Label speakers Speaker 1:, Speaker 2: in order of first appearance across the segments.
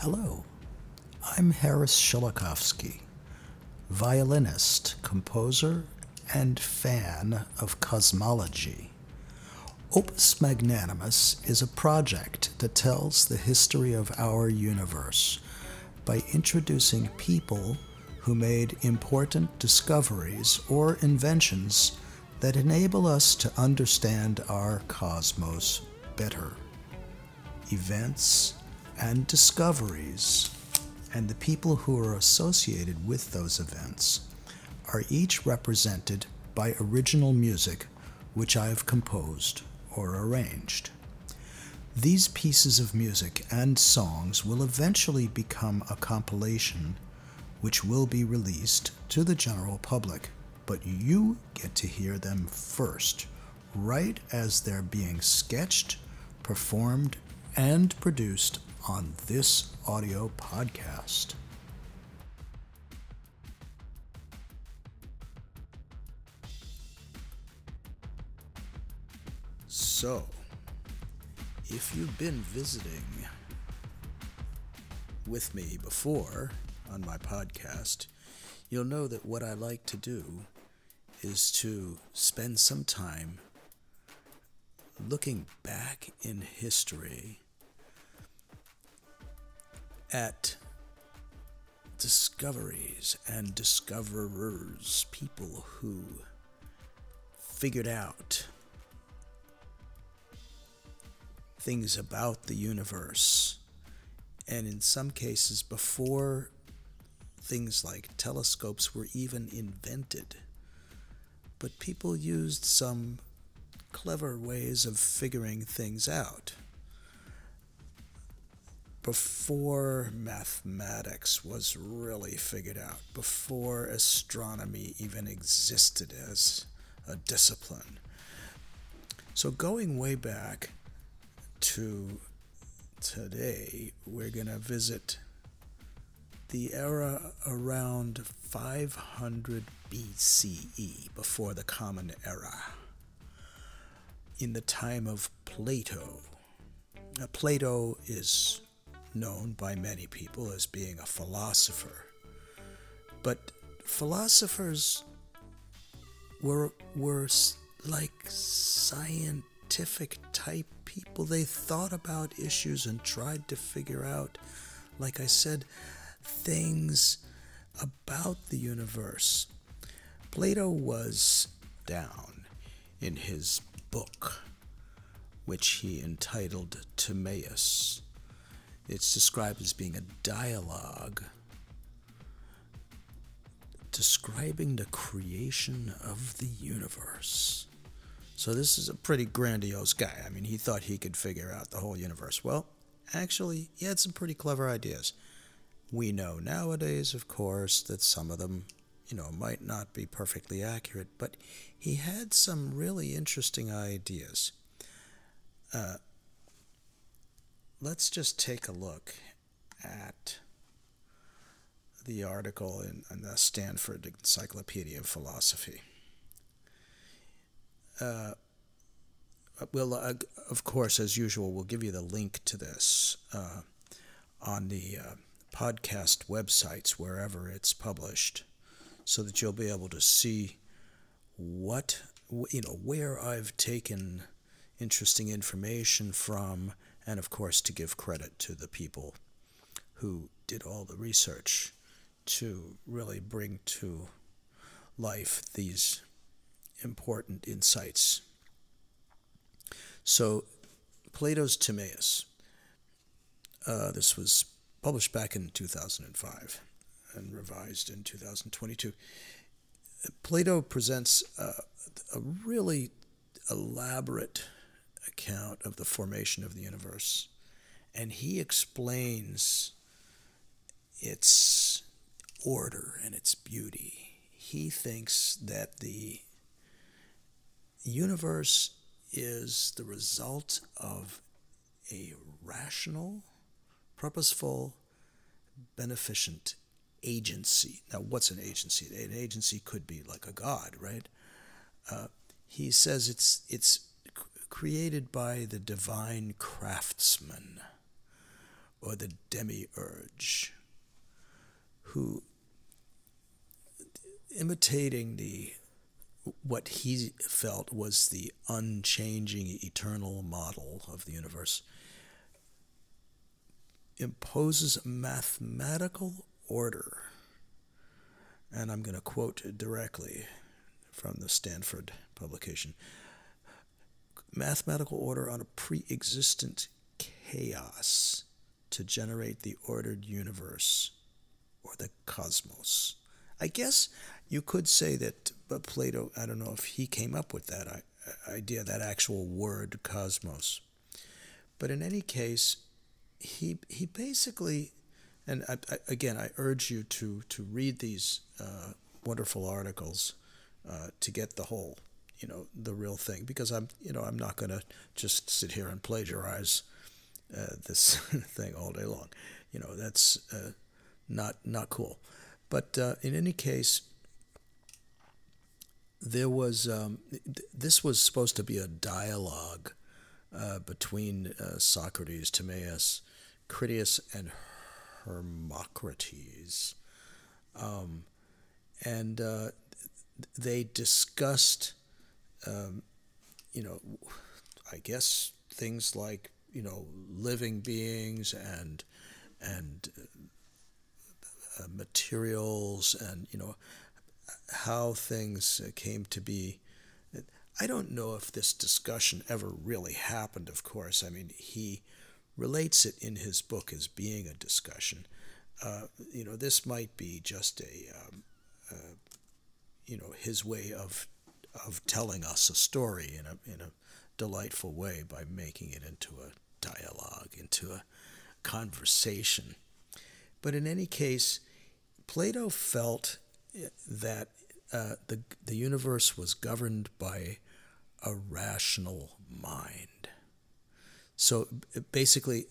Speaker 1: Hello, I'm Harris Shilakovsky, violinist, composer, and fan of cosmology. Opus Magnanimus is a project that tells the history of our universe by introducing people who made important discoveries or inventions that enable us to understand our cosmos better. Events and discoveries, and the people who are associated with those events, are each represented by original music which I have composed or arranged. These pieces of music and songs will eventually become a compilation which will be released to the general public, but you get to hear them first, right as they're being sketched, performed, and produced on this audio podcast. So, if you've been visiting with me before on my podcast, you'll know that what I like to do is to spend some time looking back in history at discoveries and discoverers, people who figured out things about the universe, and in some cases, before things like telescopes were even invented. But people used some clever ways of figuring things out before mathematics was really figured out, before astronomy even existed as a discipline. So, going way back to today, we're going to visit the era around 500 BCE, before the Common Era, in the time of Plato. Now, Plato is known by many people as being a philosopher. But philosophers were, were like scientific type people. They thought about issues and tried to figure out, like I said, things about the universe. Plato was down in his book, which he entitled Timaeus. It's described as being a dialogue describing the creation of the universe. So, this is a pretty grandiose guy. I mean, he thought he could figure out the whole universe. Well, actually, he had some pretty clever ideas. We know nowadays, of course, that some of them, you know, might not be perfectly accurate, but he had some really interesting ideas. Uh, let's just take a look at the article in, in the Stanford Encyclopedia of Philosophy. Uh, well, uh, of course, as usual, we'll give you the link to this uh, on the uh, podcast websites wherever it's published, so that you'll be able to see what you know where I've taken interesting information from and of course to give credit to the people who did all the research to really bring to life these important insights. So, Plato's Timaeus. Uh, this was published back in 2005 and revised in 2022. Plato presents a, a really elaborate account of the formation of the universe. And he explains its order and its beauty. He thinks that the universe is the result of a rational, purposeful, beneficent agency. Now, what's an agency? An agency could be like a god, right? Uh, he says it's it's created by the divine craftsman or the demiurge, who imitating the what he felt was the unchanging eternal model of the universe imposes mathematical order. And I'm going to quote directly from the Stanford publication mathematical order on a pre existent chaos to generate the ordered universe or the cosmos. I guess you could say that but Plato, I don't know if he came up with that idea, that actual word cosmos. But in any case, he, he basically, and I, I, again, I urge you to, to read these uh, wonderful articles uh, to get the whole, you know, the real thing. Because I'm, you know, I'm not going to just sit here and plagiarize uh, this thing all day long. You know, that's uh, not not cool. But uh, in any case, there was um, this was supposed to be a dialogue uh, between uh, Socrates, Timaeus, Critias, and Hermocrates, um, and uh, they discussed, um, you know, I guess things like you know living beings and and uh, materials and you know how things uh, came to be. I don't know if this discussion ever really happened, of course. I mean, he relates it in his book as being a discussion. Uh, you know, this might be just a, um, uh, you know, his way of of telling us a story in a in a delightful way by making it into a dialogue, into a conversation. But in any case, Plato felt that uh, the, the universe was governed by a rational mind. So basically,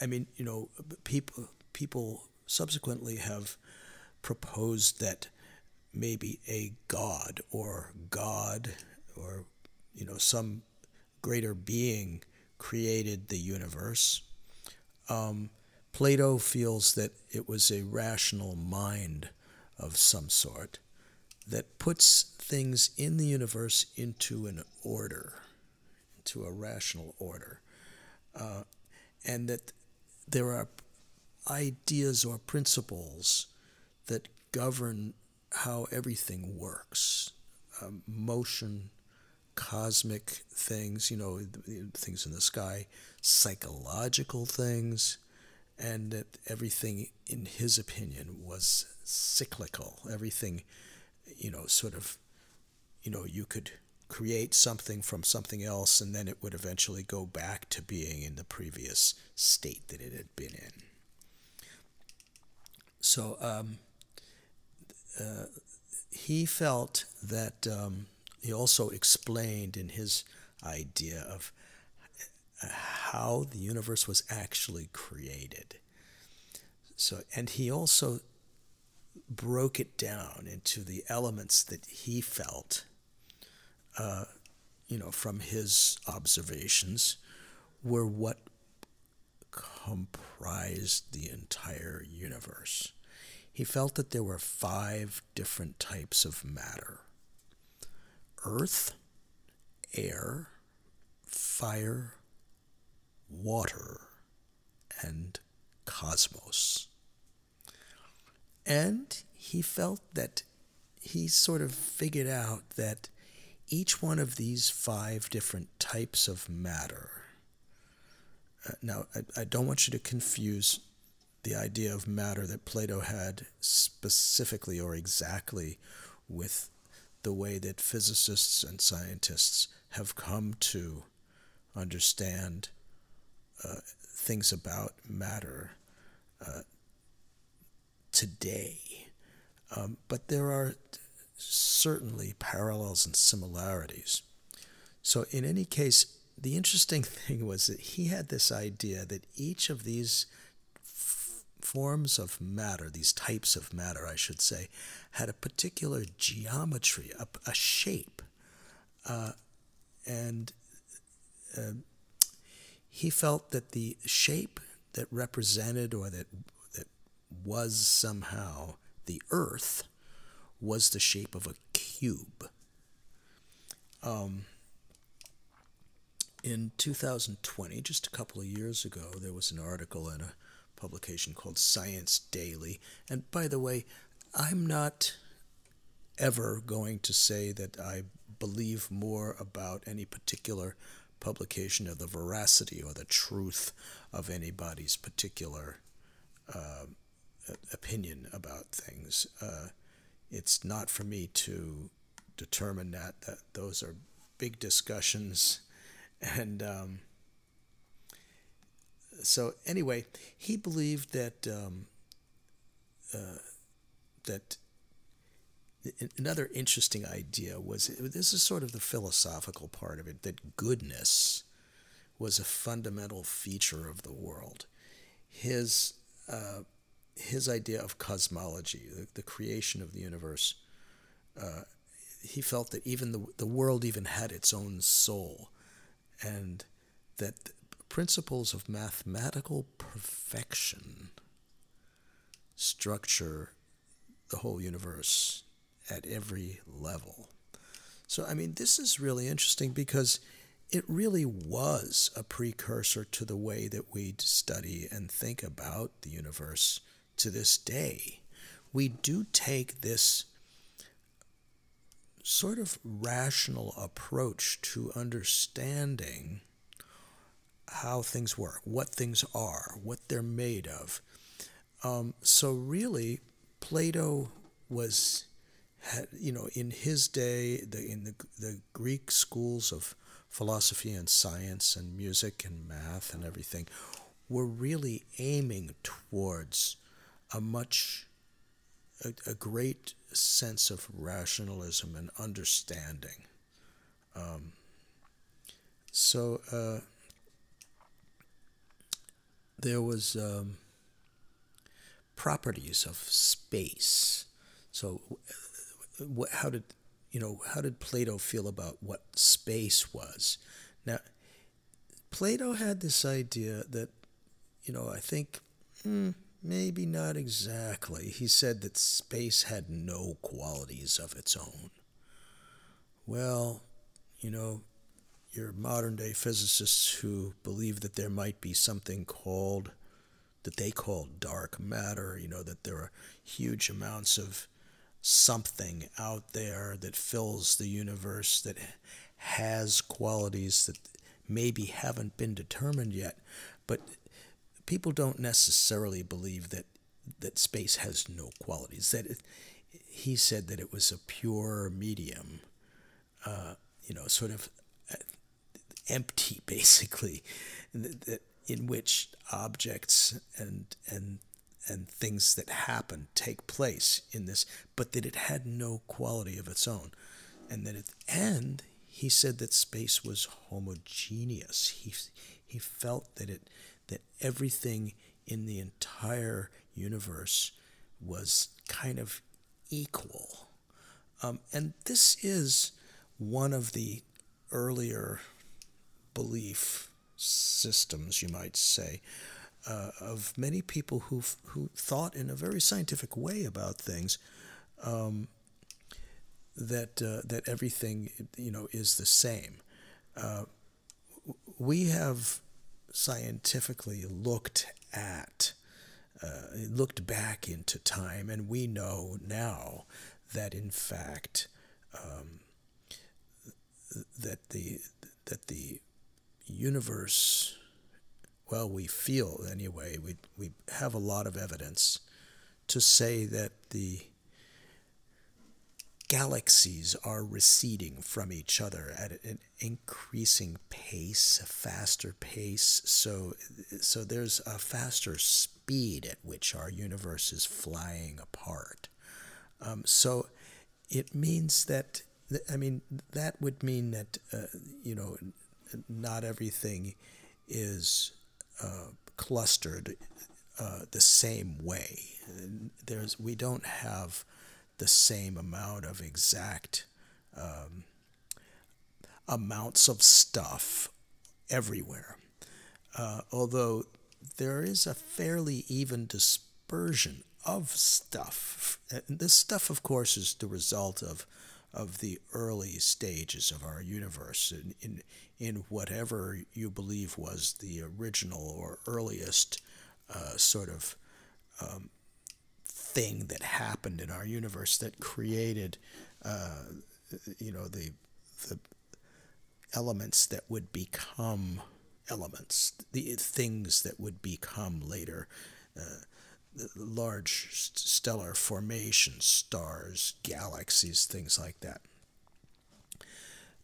Speaker 1: I mean, you know, people, people subsequently have proposed that maybe a god or God or, you know, some greater being created the universe. Um, Plato feels that it was a rational mind of some sort that puts things in the universe into an order, into a rational order, uh, and that there are ideas or principles that govern how everything works um, motion, cosmic things, you know, things in the sky, psychological things, and that everything, in his opinion, was cyclical. Everything, you know, sort of, you know, you could create something from something else and then it would eventually go back to being in the previous state that it had been in. So um, uh, he felt that um, he also explained in his idea of how the universe was actually created. So, and he also broke it down into the elements that he felt, uh, you know, from his observations, were what comprised the entire universe. He felt that there were five different types of matter earth, air, fire, water, and cosmos. And he felt that he sort of figured out that each one of these five different types of matter. Uh, now, I, I don't want you to confuse the idea of matter that Plato had specifically or exactly with the way that physicists and scientists have come to understand uh, things about matter uh, today. Um, but there are certainly parallels and similarities. So, in any case, the interesting thing was that he had this idea that each of these forms of matter, these types of matter, I should say, had a particular geometry, a, a shape. Uh, and uh, he felt that the shape
Speaker 2: that represented or that that was somehow the Earth was the shape of a cube. Um, in 2020, just a couple of years ago, there was an article in a publication called Science Daily. And by the way, I'm not ever going to say that I believe more about any particular publication of the veracity or the truth of anybody's particular uh, opinion about things. Uh, it's not for me to determine that. That those are big discussions, and um, so anyway, he believed that um, uh, that another interesting idea was this is sort of the philosophical part of it that goodness was a fundamental feature of the world. His uh, his idea of cosmology, the, the, creation of the universe, uh, he felt that even the the world even had its own soul, and that principles of mathematical perfection structure the whole universe at every level. So, I mean, this is really interesting because it really was a precursor to the way that we study and think about the universe to this day. We do take this sort of rational approach to understanding how things work, what things are, what they're made of. Um, so really, Plato was, had, you know, in his day, the, in the, the Greek schools of philosophy and science and music and math and everything, were really aiming towards a much, a, a great sense of rationalism and understanding. Um, so, uh, there was um, properties of space. So, how did you know? How did Plato feel about what space was? Now, Plato had this idea that, you know, I think hmm, maybe not exactly. He said that space had no qualities of its own. Well, you know, your modern day physicists who believe that there might be something called that they call dark matter, you know, that there are huge amounts of something out there that fills the universe that has qualities that maybe haven't been determined yet. But people don't necessarily believe that that space has no qualities. That it, he said that it was a pure medium, uh, you know, sort of empty, basically, in which objects and and and things that happen take place in this, but that it had no quality of its own, and that at the end he said that space was homogeneous. He he felt that it that everything in the entire universe was kind of equal, um, and this is one of the earlier belief systems, you might say, uh, of many people who who thought in a very scientific way about things. Um, that uh, that everything you know is the same. Uh, we have scientifically looked at uh, looked back into time, and we know now that in fact um, that the that the universe, well, we feel anyway, we, we have a lot of evidence to say that the galaxies are receding from each other at an increasing pace, a faster pace. So, so there's a faster speed at which our universe is flying apart. Um, so it means that, I mean, that would mean that, uh, you know, not everything is uh, clustered uh, the same way. There's we don't have the same amount of exact um, amounts of stuff everywhere. Uh, although there is a fairly even dispersion of stuff. And this stuff, of course, is the result of of the early stages of our universe in, in, in whatever you believe was the original or earliest uh, sort of um, thing that happened in our universe that created, uh, you know, the the elements that would become elements, the things that would become later. Uh, large stellar formations, stars, galaxies, things like that.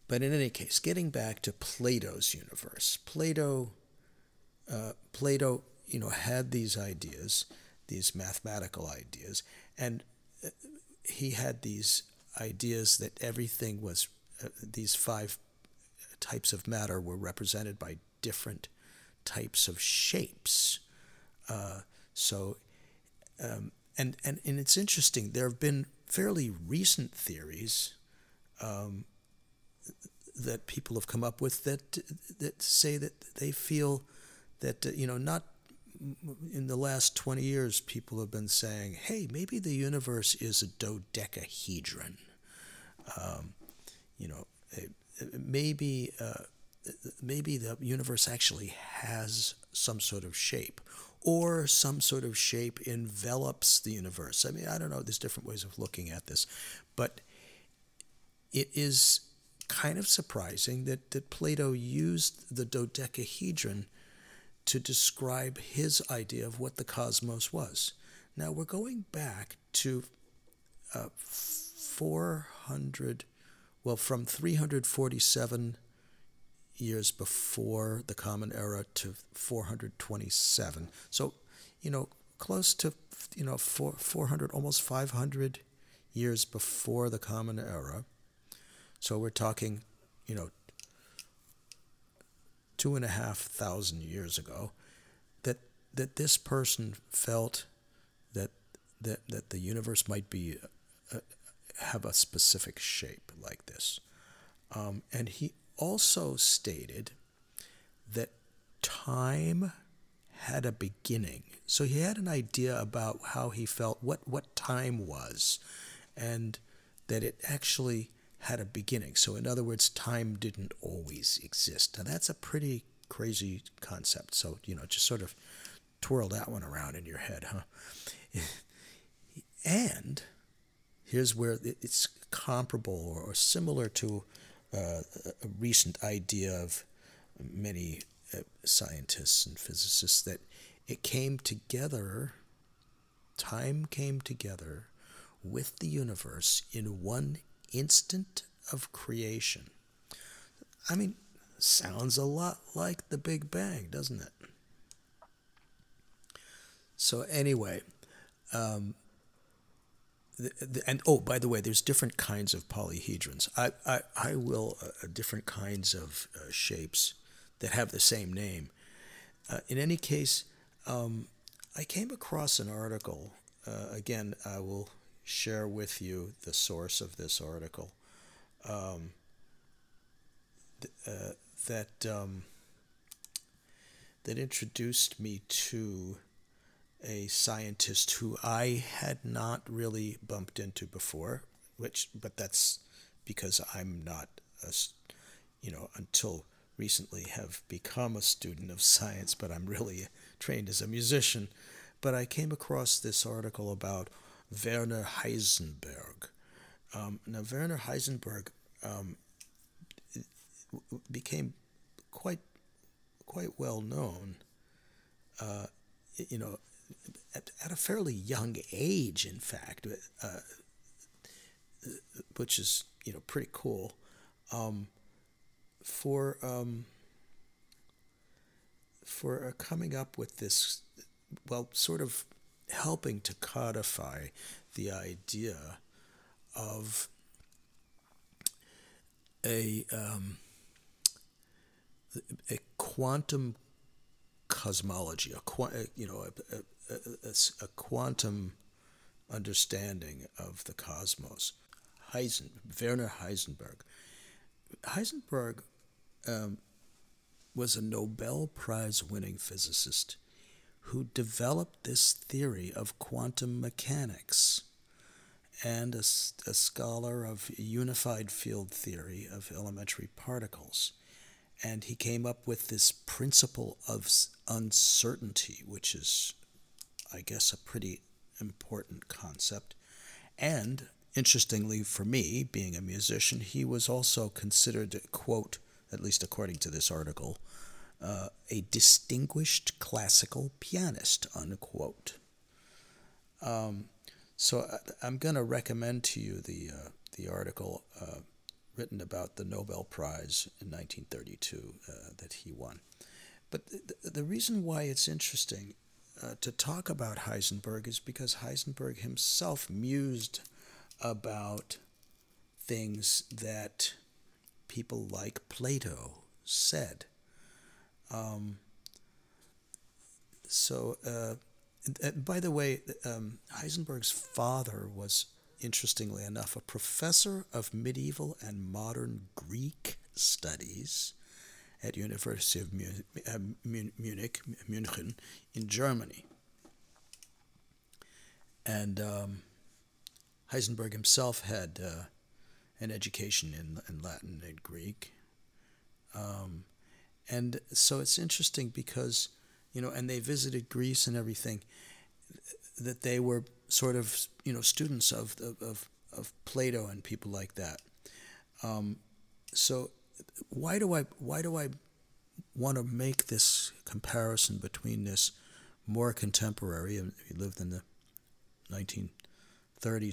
Speaker 2: But in any case, getting back to Plato's universe, Plato, uh, Plato, you know, had these ideas, these mathematical ideas, and uh, he had these ideas that everything was, uh, these five types of matter were represented by different types of shapes. Uh, so um, and, and, and it's interesting, there have been fairly recent theories um, that people have come up with that, that say that they feel that, uh, you know, not in the last 20 years, people have been saying, hey, maybe the universe is a dodecahedron. Um, you know, maybe, uh, maybe the universe actually has some sort of shape or some sort of shape envelops the universe. I mean, I don't know, there's different ways of looking at this, but it is kind of surprising that, that Plato used the dodecahedron to describe his idea of what the cosmos was. Now we're going back to uh, 400, well, from 347 years before the Common Era to 427. So, you know, close to, you know, four, 400, almost 500 years before the Common Era. So we're talking, you know, two and a half thousand years ago, that that this person felt that that that the universe might be uh, have a specific shape like this, um, and he also stated that time had a beginning. So he had an idea about how he felt, what, what time was, and that it actually had a beginning. So, in other words, time didn't always exist. Now, that's a pretty crazy concept. So, you know, just sort of twirl that one around in your head, huh? and here's where it's comparable or similar to uh, a recent idea of many uh, scientists and physicists that it came together, time came together with the universe in one instant of creation. I mean, sounds a lot like the Big Bang, doesn't it? So, anyway, um, the, the, and oh, by the way, there's different kinds of polyhedrons. I, I, I will uh, uh, different kinds of uh, shapes that have the same name. Uh, in any case, um, I came across an article. Uh, again, I will share with you the source of this article. Um, th- uh, that um, that introduced me to a scientist who I had not really bumped into before, which but that's because I'm not a, you know until recently have become a student of science, but I'm really trained as a musician. But I came across this article about Werner Heisenberg. Um, now Werner Heisenberg um, became quite quite well known. Uh, you know, at, at a fairly young age, in fact, uh, which is you know pretty cool. Um, for um, for uh, coming up with this, well, sort of helping to codify the idea of a um, a quantum cosmology, a you know a, a, a, quantum understanding of the cosmos. Heisen, Werner Heisenberg. Heisenberg um, was a Nobel Prize winning physicist. who developed this theory of quantum mechanics and a, a, scholar of unified field theory of elementary particles. And he came up with this principle of uncertainty, which is, I guess, a pretty important concept. And interestingly for me, being a musician, he was also considered, quote, at least according to this article, uh, a distinguished classical pianist, unquote. Um, so I, am going to recommend to you the, uh, the article uh, written about the Nobel Prize in 1932 uh, that he won. But the, the reason why it's interesting uh, to talk about Heisenberg is because Heisenberg himself mused about things that people like Plato said. Um, so, uh, by the way, um, Heisenberg's father was, interestingly enough, a professor of medieval and modern Greek studies at University of uh, Munich, Munich in Germany. And um, Heisenberg himself had uh, an education in, in Latin and Greek. Um, and so it's interesting because, you know, and they visited Greece and everything, that they were sort of, you know, students of, of, of Plato and people like that. Um, so why do I, why do I want to make this comparison between this more contemporary, and he lived in the 1930s,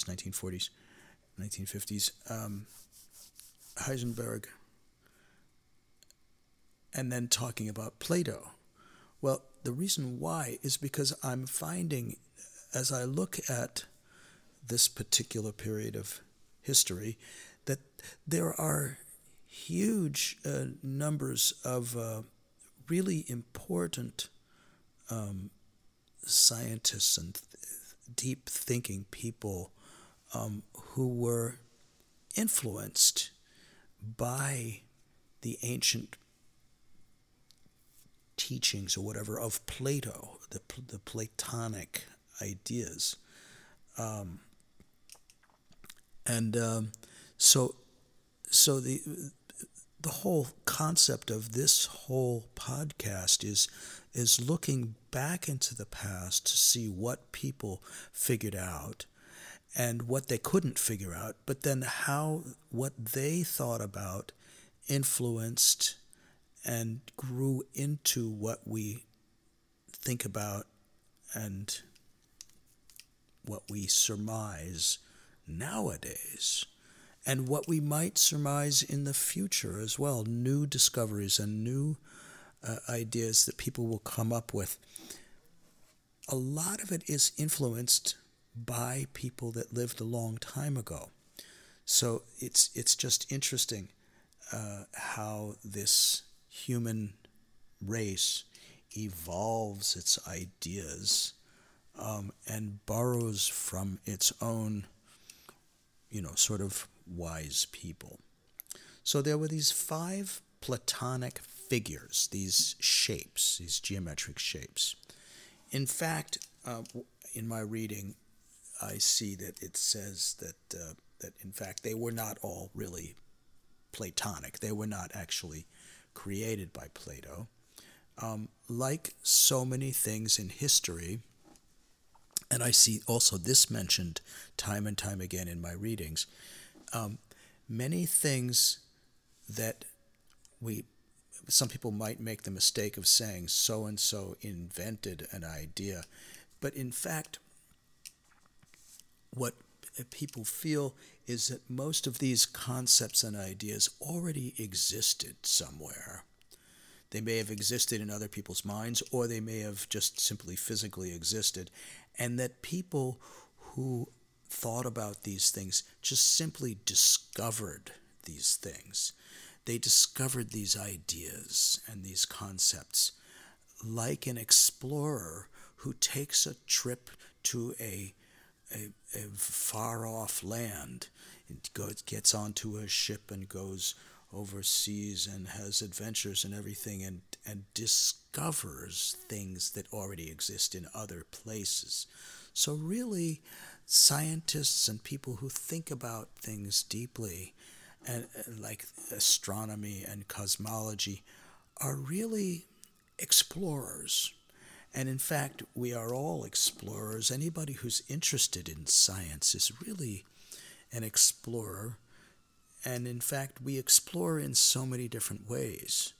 Speaker 2: 1940s, 1950s, um, Heisenberg, and then talking about Plato. Well, the reason why is because I'm finding, as I look at this particular period of history, that there are huge uh, numbers of uh, really important um, scientists and th- deep thinking people um, who were influenced by the ancient teachings or whatever of Plato, the, the Platonic ideas. Um, and um, so, so the the whole concept of this whole podcast is is looking back into the past to see what people figured out and what they couldn't figure out, but then how what they thought about influenced and grew into what we think about and what we surmise nowadays and what we might surmise in the future as well new discoveries and new uh, ideas that people will come up with. A lot of it is influenced by people that lived a long time ago. So it's it's just interesting uh, how this human race evolves its ideas um, and borrows from its own, you know, sort of wise people. So there were these five Platonic figures, these shapes, these geometric shapes. In fact, uh, in my reading, I see that it says that uh, that in fact they were not all really Platonic. They were not actually created by Plato. Um, like so many things in history, and I see also this mentioned time and time again in my readings, um, many things that we some people might make the mistake of saying so and so invented an idea. But in fact what people feel is that most of these concepts and ideas already existed somewhere. They may have existed in other people's minds or they may have just simply physically existed and that people who thought about these things, just simply discovered these things. They discovered these ideas and these concepts like an explorer who takes a trip to a, a, a far off land and goes, gets onto a ship and goes overseas and has adventures and everything and, and discovers things that already exist in other places. So, really, scientists and people who think about things deeply, and like astronomy and cosmology, are really explorers. And in fact, we are all explorers. Anybody who's interested in science is really an explorer. And in fact, we explore in so many different ways.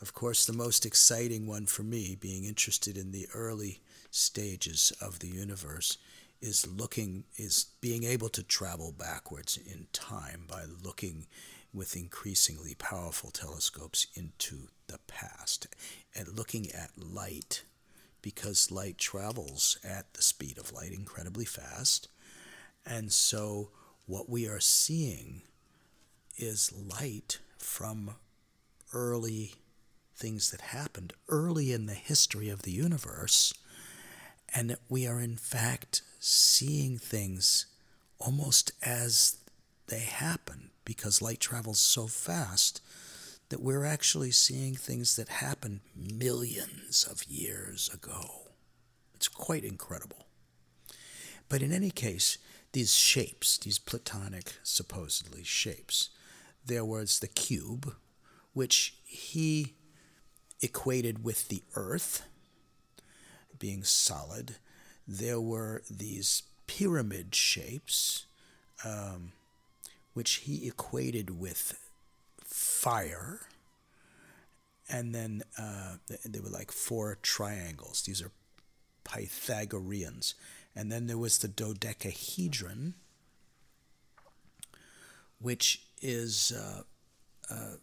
Speaker 2: Of course, the most exciting one for me, being interested in the early stages of the universe, is looking is being able to travel backwards in time by looking with increasingly powerful telescopes into the past and looking at light because light travels at the speed of light incredibly fast. And so what we are seeing is light from early things that happened early in the history of the universe and that we are in fact seeing things almost as they happen because light travels so fast that we're actually seeing things that happened millions of years ago. It's quite incredible. But in any case, these shapes, these Platonic supposedly shapes, there was the cube, which he equated with the earth being solid. There were these pyramid shapes, um, which he equated with fire. And then uh, they were like four triangles. These are Pythagoreans. And then there was the dodecahedron, which is, uh, uh,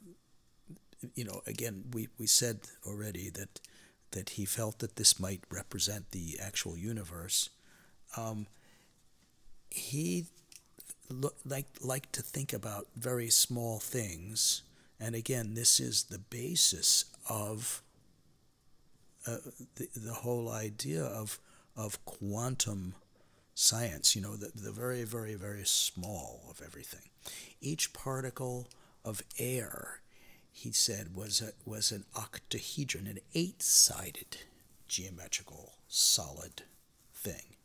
Speaker 2: you know, again, we, we said already that that he felt that this might represent the actual universe. Um, he look, like liked to think about very small things, and again, this is the basis of uh, the, the whole idea of of quantum science. You know, the, the very, very, very small of everything. Each particle of air he said was a, was an octahedron, an eight-sided geometrical solid thing.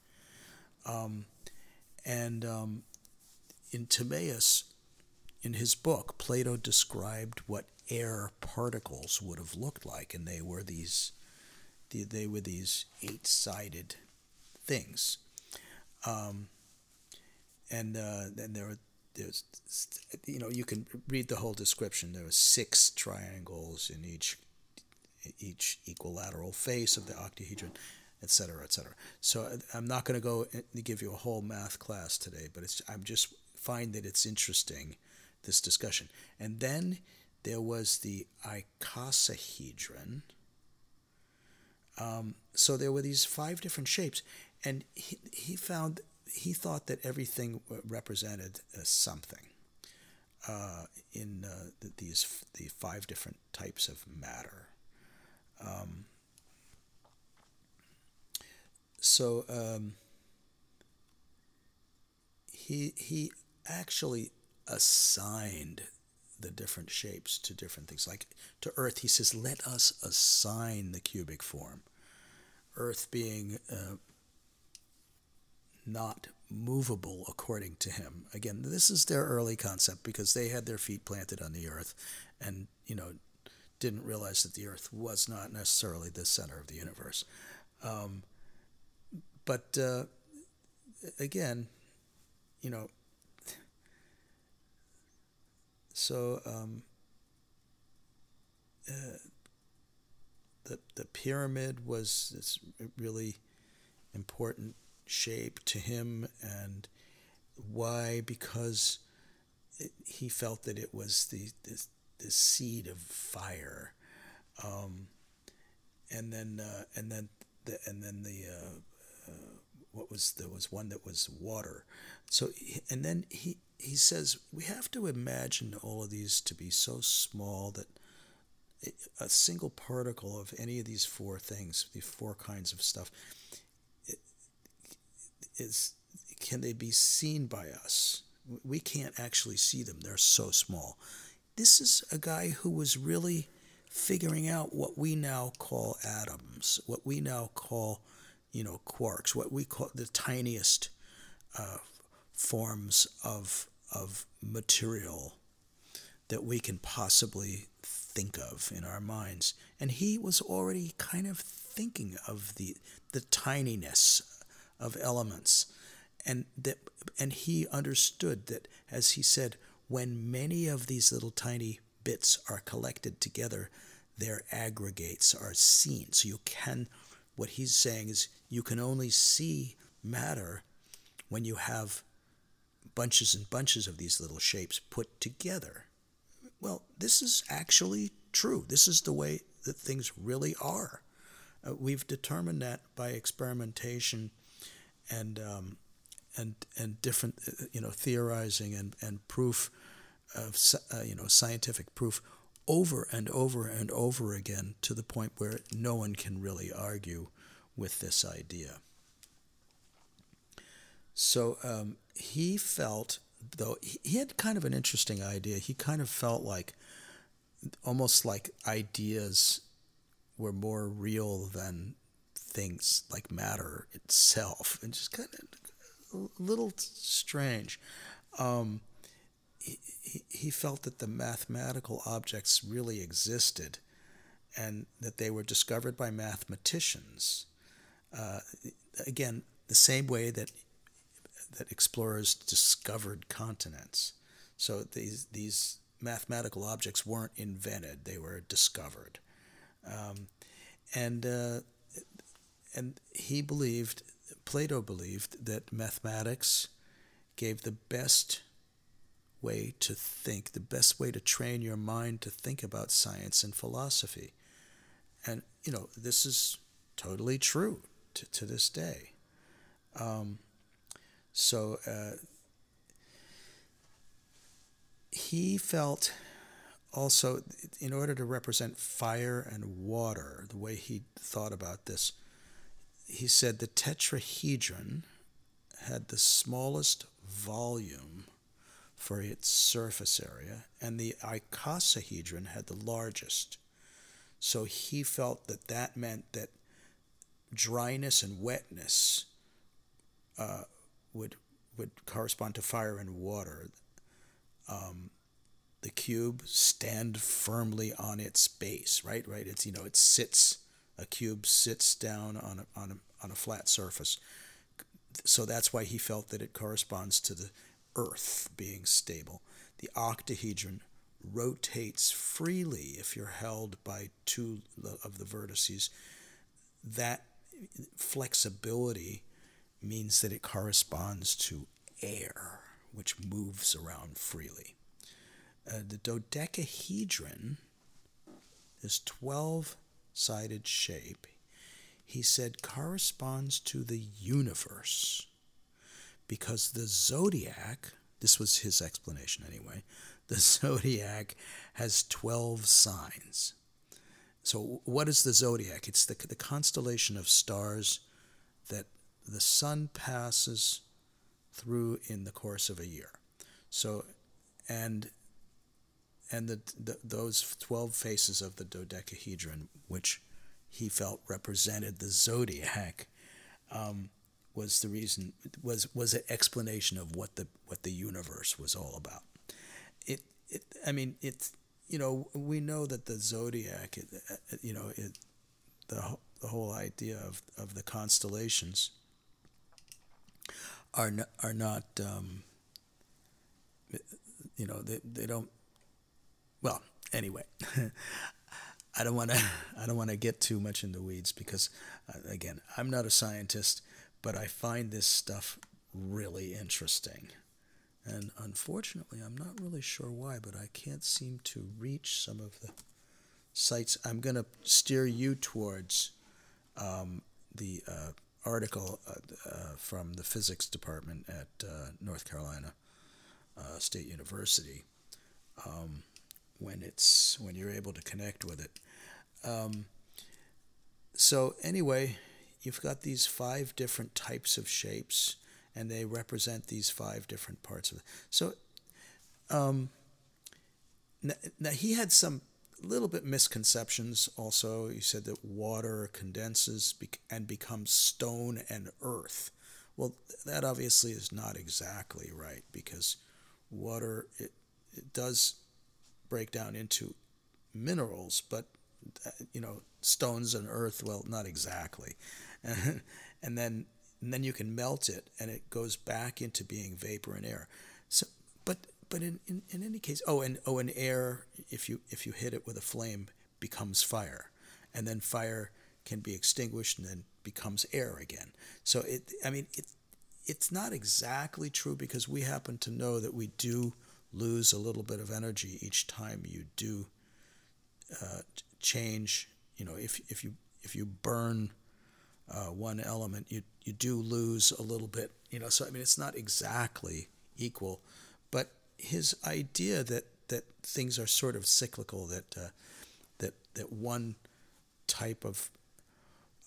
Speaker 2: Um, and um, in Timaeus, in his book, Plato described what air particles would have looked like, and they were these they were these eight-sided things. Um, and uh, then there were there's you know you can read the whole description. There are six triangles in each each equilateral face of the octahedron, etc., etc. So I'm not going to go and give you a whole math class today, but it's I'm just find that it's interesting this discussion. And then there was the icosahedron. Um, so there were these five different shapes, and he, he found he thought that everything represented uh, something uh, in uh, these the five different types of matter. Um, so um, he he actually assigned the different shapes to different things. Like to Earth, he says, "Let us assign the cubic form." Earth being uh, not movable according to him. Again, this is their early concept because they had their feet planted on the earth and, you know, didn't realize that the earth was not necessarily the center of the universe. Um, but uh, again, you know, so um, uh, the the pyramid was this really important shape to him and why? Because it, he felt that it was the the seed of fire. Um, and then uh, and then the, and then the uh, uh, what was there was one that was water. So and then he he says we have to imagine all of these to be so small that a single particle of any of these four things, the four kinds of stuff, is can they be seen by us? We can't actually see them. They're so small. this is a guy who was really figuring out what we now call atoms, what we now call, you know, quarks, what we call the tiniest uh, forms of of material that we can possibly think of in our minds. And he was already kind of thinking of the the tininess of elements. And that and he understood that as he said, when many of these little tiny bits are collected together, their aggregates are seen. So you can what he's saying is you can only see matter when you have bunches and bunches of these little shapes put together. Well, this is actually true. This is the way that things really are. Uh, we've determined that by experimentation and um, and and different uh, you know theorizing and, and proof of uh, you know scientific proof over and over and over again to the point where no one can really argue with this idea. So um, he felt though he had kind of an interesting idea. He kind of felt like almost like ideas were more real than things like matter itself, and just kind of a little strange. Um, he, he felt that the mathematical objects really existed and that they were discovered by mathematicians. Uh, again, the same way that that explorers discovered continents. So these these mathematical objects weren't invented; they were discovered. Um, and uh, and he believed, Plato believed that mathematics gave the best way to think, the best way to train your mind to think about science and philosophy. And you know this is totally true to, to this day. Um, so uh, he felt also, in order to represent fire and water, the way he thought about this, he said the tetrahedron had the smallest volume for its surface area, and the icosahedron had the largest. So he felt that that meant that dryness and wetness uh, would would correspond to fire and water. Um, the cube stand firmly on its base, right? Right. It's you know it sits. A cube sits down on a, on a, on a flat surface. So that's why he felt that it corresponds to the Earth being stable. The octahedron rotates freely if you're held by two of the vertices. That flexibility means that it corresponds to air, which moves around freely. Uh, the dodecahedron, is 12 sided shape, he said corresponds to the universe because the zodiac, this was his explanation anyway, the zodiac has 12 signs. So, what is the zodiac? It's the, the constellation of stars that the sun passes through in the course of a year. So, and and the, the, those 12 faces of the dodecahedron, which he felt represented the zodiac, um, was the reason was was an explanation of what the what the universe was all about. It, it I mean it's you know we know that the zodiac, it, you know it, the the whole idea of of the constellations are not, are not um, you know they, they don't well anyway I don't want to I don't want to get too much in the weeds because uh, again I'm not a scientist but I find this stuff really interesting. And unfortunately I'm not really sure why but I can't seem to reach some of the sites. I'm going to steer you towards um, the uh, article uh, uh, from the physics department at uh, North Carolina uh, State University. Um, when it's when you're able to connect with it. Um, so anyway, you've got these five different types of shapes, and they represent these five different parts of it. So, um, now, now he had some little bit misconceptions also. He said that water condenses and becomes stone and earth. Well, that obviously is not exactly right because water it, it does break down into minerals, but uh, you know stones and earth. Well, not exactly, and, then and then you can melt it and it goes back into being vapor and air. So, but but in, in, in any case, oh, and oh, and air, if you if you hit it with a flame, becomes fire, and then fire can be extinguished and then becomes air again. So it, I mean, it, it's not exactly true because we happen to know that we do lose a little bit of energy each time you do uh, change. You know, if if you if you burn uh, one element, you you do lose a little bit. You know, so I mean, it's not exactly equal, but his idea that that things are sort of cyclical, that uh, that that one type of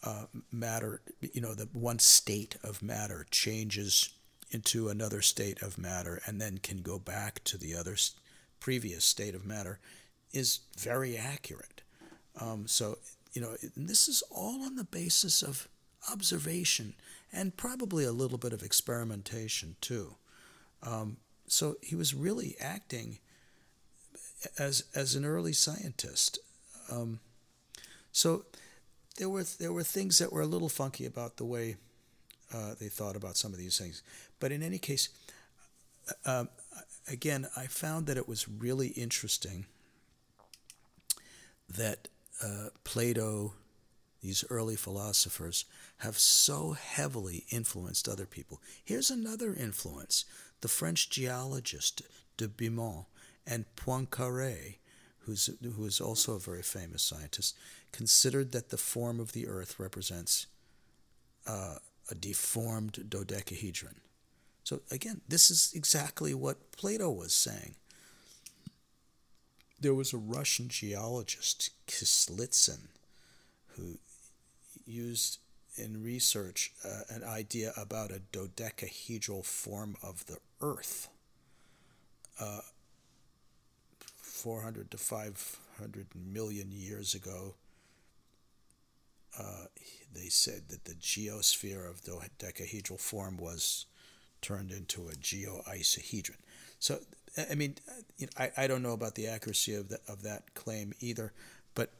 Speaker 2: uh, matter, you know, the one state of matter changes into another state of matter and then can go back to the other previous state of matter is very accurate. Um, so, you know, this is all on the basis of observation and probably a little bit of experimentation too. Um, so he was really acting as as an early scientist. Um, so there were there were things that were a little funky about the way uh, they thought about some of these things, but in any case, uh, again, I found that it was really interesting that uh, Plato, these early philosophers, have so heavily influenced other people. Here's another influence the French geologist de Beaumont and Poincaré, who's, who is also a very famous scientist, considered that the form of the earth represents uh, a deformed dodecahedron. So, again, this is exactly what Plato was saying. There was a Russian geologist, Kislitsyn, who used in research uh, an idea about a dodecahedral form of the Earth. Uh, 400 to 500 million years ago, uh, they said that the geosphere of the dodecahedral form was turned into a geoicosahedron. So, I mean, you know, I, I don't know about the accuracy of, the, of that claim either, but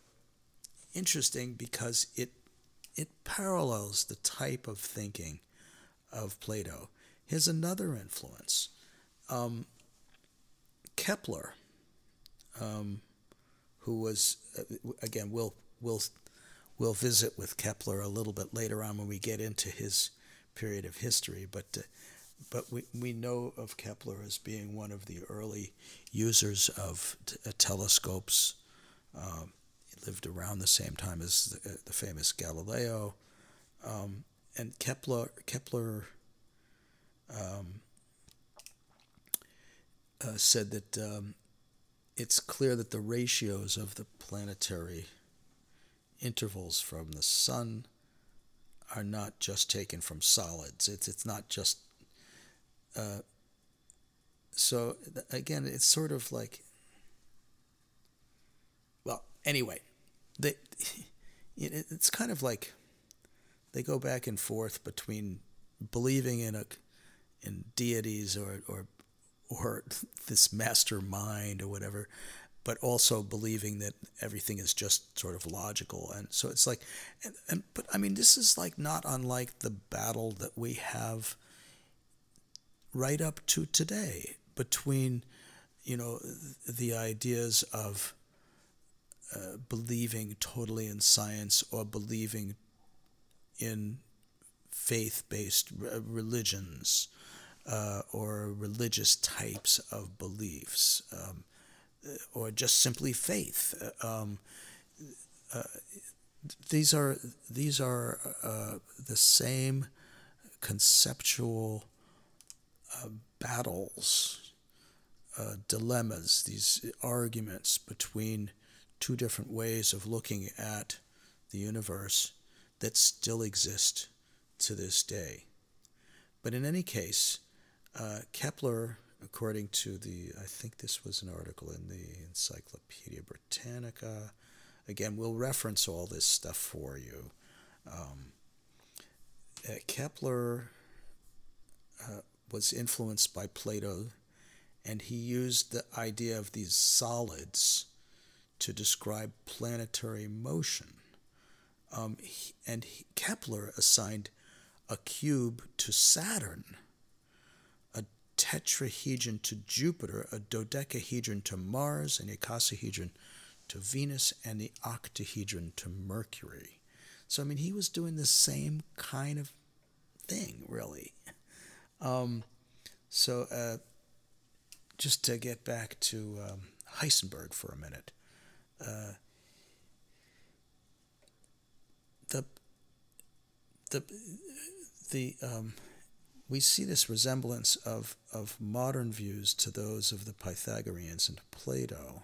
Speaker 2: interesting because it it parallels the type of thinking of Plato. Here's another influence. Um, Kepler, um, who was uh, again, we'll we'll we'll visit with Kepler a little bit later on when we get into his period of history, but. Uh, but we, we know of Kepler as being one of the early users of t- uh, telescopes. Um, lived around the same time as the, uh, the famous Galileo, um, and Kepler. Kepler um, uh, said that um, it's clear that the ratios of the planetary intervals from the sun are not just taken from solids. It's it's not just. Uh, so again, it's sort of like. Well, anyway, they, it's kind of like they go back and forth between believing in a in deities or or or this mastermind or whatever, but also believing that everything is just sort of logical. And so it's like, and, and but I mean, this is like not unlike the battle that we have right up to today between, you know, the ideas of uh, believing totally in science or believing in faith based religions uh, or religious types of beliefs um, uh, or just simply faith. Uh, um, uh, these are these are uh, the same conceptual battles, dilemmas, these arguments between two different ways of looking at the universe that still exist to this day. But in any case, uh, Kepler according to the, I think this was an article in the Encyclopedia Britannica. Again, we'll reference all this stuff for you. Um, uh, Kepler uh, was influenced by Plato, and he used the idea of these solids to describe planetary motion. Um, he, and he, Kepler assigned a cube to Saturn, a tetrahedron to Jupiter, a dodecahedron to Mars, an icosahedron to Venus, and the octahedron to Mercury. So, I mean, he was doing the same kind of thing, really. Um, so, uh, just to get back to um, Heisenberg for a minute. Uh, the the the um, we see this resemblance of of modern views to those of the Pythagoreans and Plato,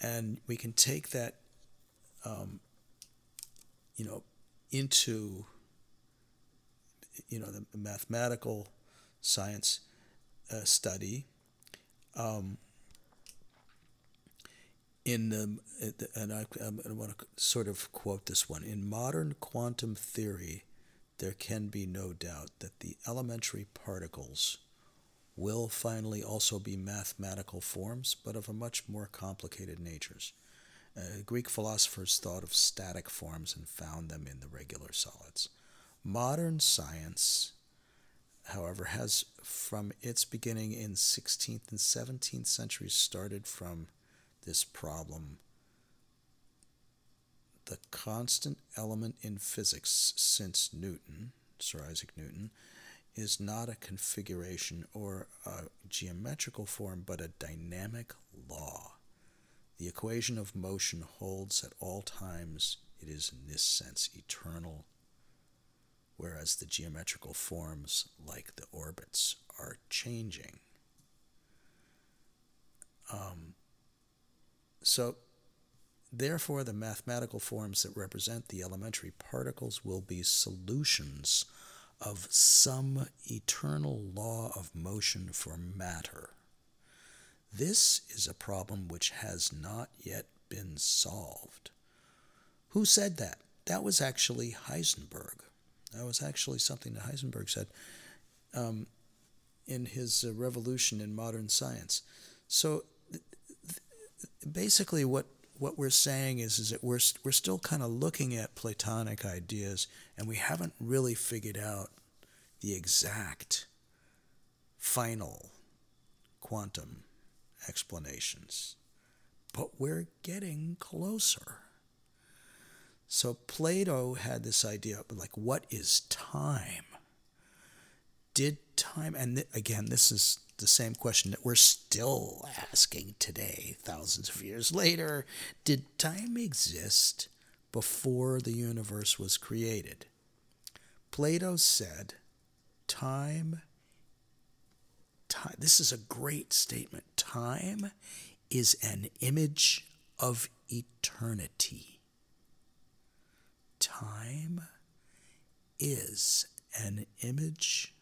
Speaker 2: and we can take that, um, you know, into you know the mathematical science uh, study. Um, in the, and I, I want to sort of quote this one in modern quantum theory, there can be no doubt that the elementary particles will finally also be mathematical forms, but of a much more complicated natures. Uh, Greek philosophers thought of static forms and found them in the regular solids. Modern science, however, has from its beginning in 16th and 17th centuries started from this problem. The constant element in physics since Newton, Sir Isaac Newton, is not a configuration or a geometrical form, but a dynamic law. The equation of motion holds at all times. It is, in this sense, eternal, whereas the geometrical forms, like the orbits, are changing. Um, so, therefore, the mathematical forms that represent the elementary particles will be solutions of some eternal law of motion for matter. This is a problem which has not yet been solved. Who said that? That was actually Heisenberg. That was actually something that Heisenberg said um, in his uh, revolution in modern science. So basically what what we're saying is is that we're we're still kind of looking at Platonic ideas and we haven't really figured out the exact final quantum explanations. But we're getting closer. So Plato had this idea of like what is time? Did time and th- again this is the same question that we're still asking today, thousands of years later. Did time exist before the universe was created? Plato said, time, time, this is a great statement. Time is an image of eternity. Time is an image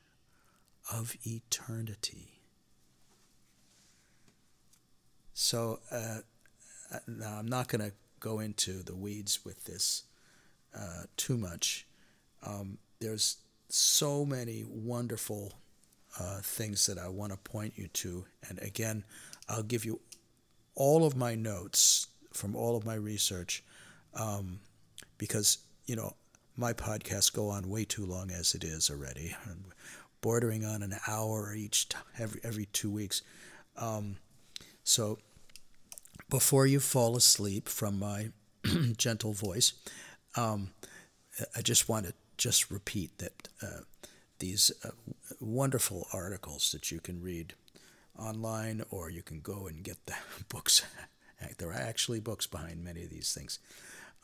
Speaker 2: of eternity. So uh, uh, now I'm not going to go into the weeds with this uh, too much. Um, there's so many wonderful uh, things that I want to point you to, and again, I'll give you all of my notes from all of my research, um, because you know my podcasts go on way too long as it is already, bordering on an hour each every every two weeks. Um, so before you fall asleep from my gentle voice, um, I just want to just repeat that uh, these uh, wonderful articles that you can read online or you can go and get the books. there are actually books behind many of these things.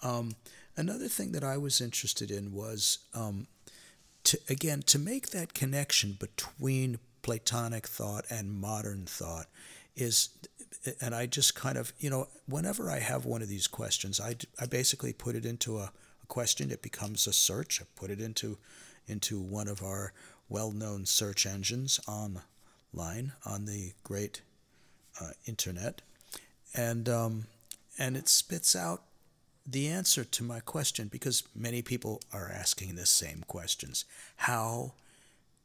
Speaker 2: Um, another thing that I was interested in was, um, to, again, to make that connection between Platonic thought and modern thought is and I just kind of, you know, whenever I have one of these questions, I, I basically put it into a, a question. It becomes a search. I put it into into one of our well-known search engines online, on the great uh, internet, and um, and it spits out the answer to my question because many people are asking the same questions. How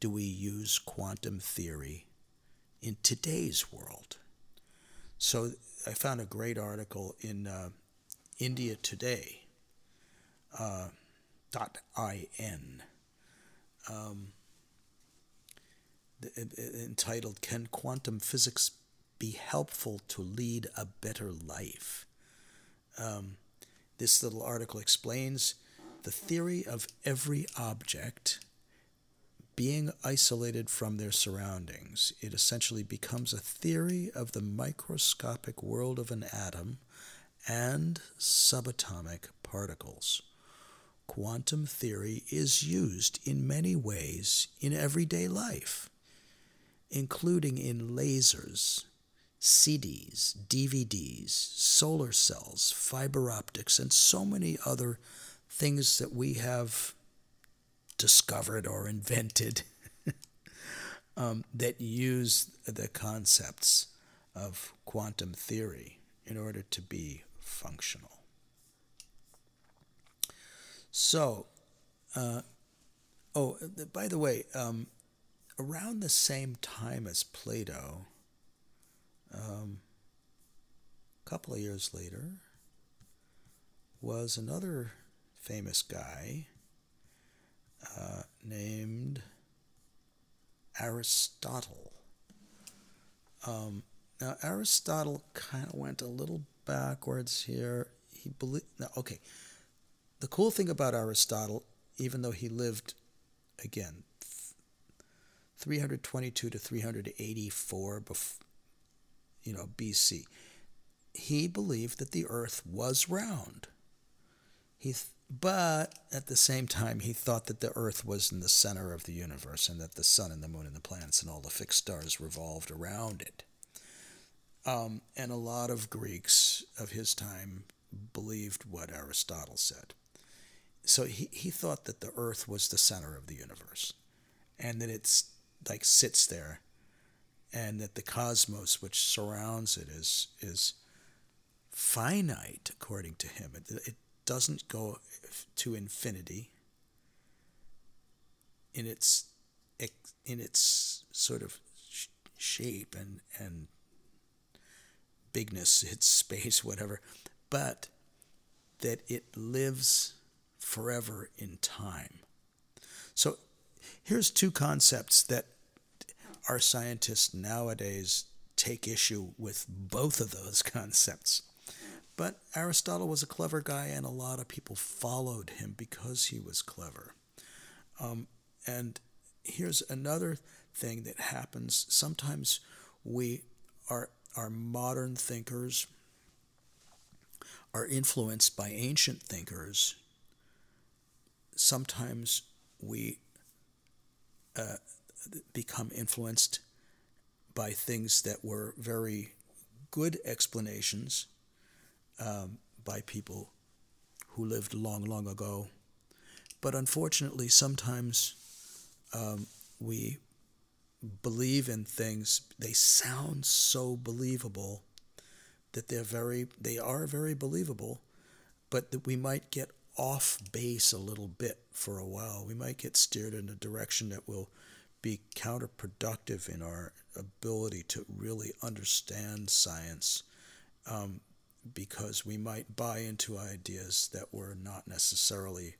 Speaker 2: do we use quantum theory in today's world? So I found a great article in uh, India Today. Uh, dot in um, entitled "Can Quantum Physics Be Helpful to Lead a Better Life?" Um, this little article explains the theory of every object being isolated from their surroundings. It essentially becomes a theory of the microscopic world of an atom and subatomic particles. Quantum theory is used in many ways in everyday life, including in lasers, CDs, DVDs, solar cells, fiber optics, and so many other things that we have discovered or invented um, that use the concepts of quantum theory in order to be functional. So, uh, oh, by the way, um, around the same time as Plato, um, a couple of years later, was another famous guy uh, named Aristotle. Um, now, Aristotle kind of went a little backwards here. He believed. Okay. The cool thing about Aristotle, even though he lived, again, 322 to 384 before, you know, BC, he believed that the earth was round. He th- but at the same time, he thought that the earth was in the center of the universe and that the sun and the moon and the planets and all the fixed stars revolved around it. Um, and a lot of Greeks of his time believed what Aristotle said. So he, he thought that the earth was the center of the universe and that it's like sits there and that the cosmos which surrounds it is is finite according to him. It, it doesn't go to infinity in its in its sort of shape and and bigness, its space, whatever, but that it lives forever in time. So here's two concepts that our scientists nowadays take issue with both of those concepts. But Aristotle was a clever guy, and a lot of people followed him because he was clever. Um, and here's another thing that happens. Sometimes we are our modern thinkers are influenced by ancient thinkers. Sometimes we uh, become influenced by things that were very good explanations um, by people who lived long, long ago. But unfortunately, sometimes um, we believe in things, they sound so believable that they're very, they are very believable, but that we might get off base a little bit for a while. We might get steered in a direction that will be counterproductive in our ability to really understand science um, because we might buy into ideas that were not necessarily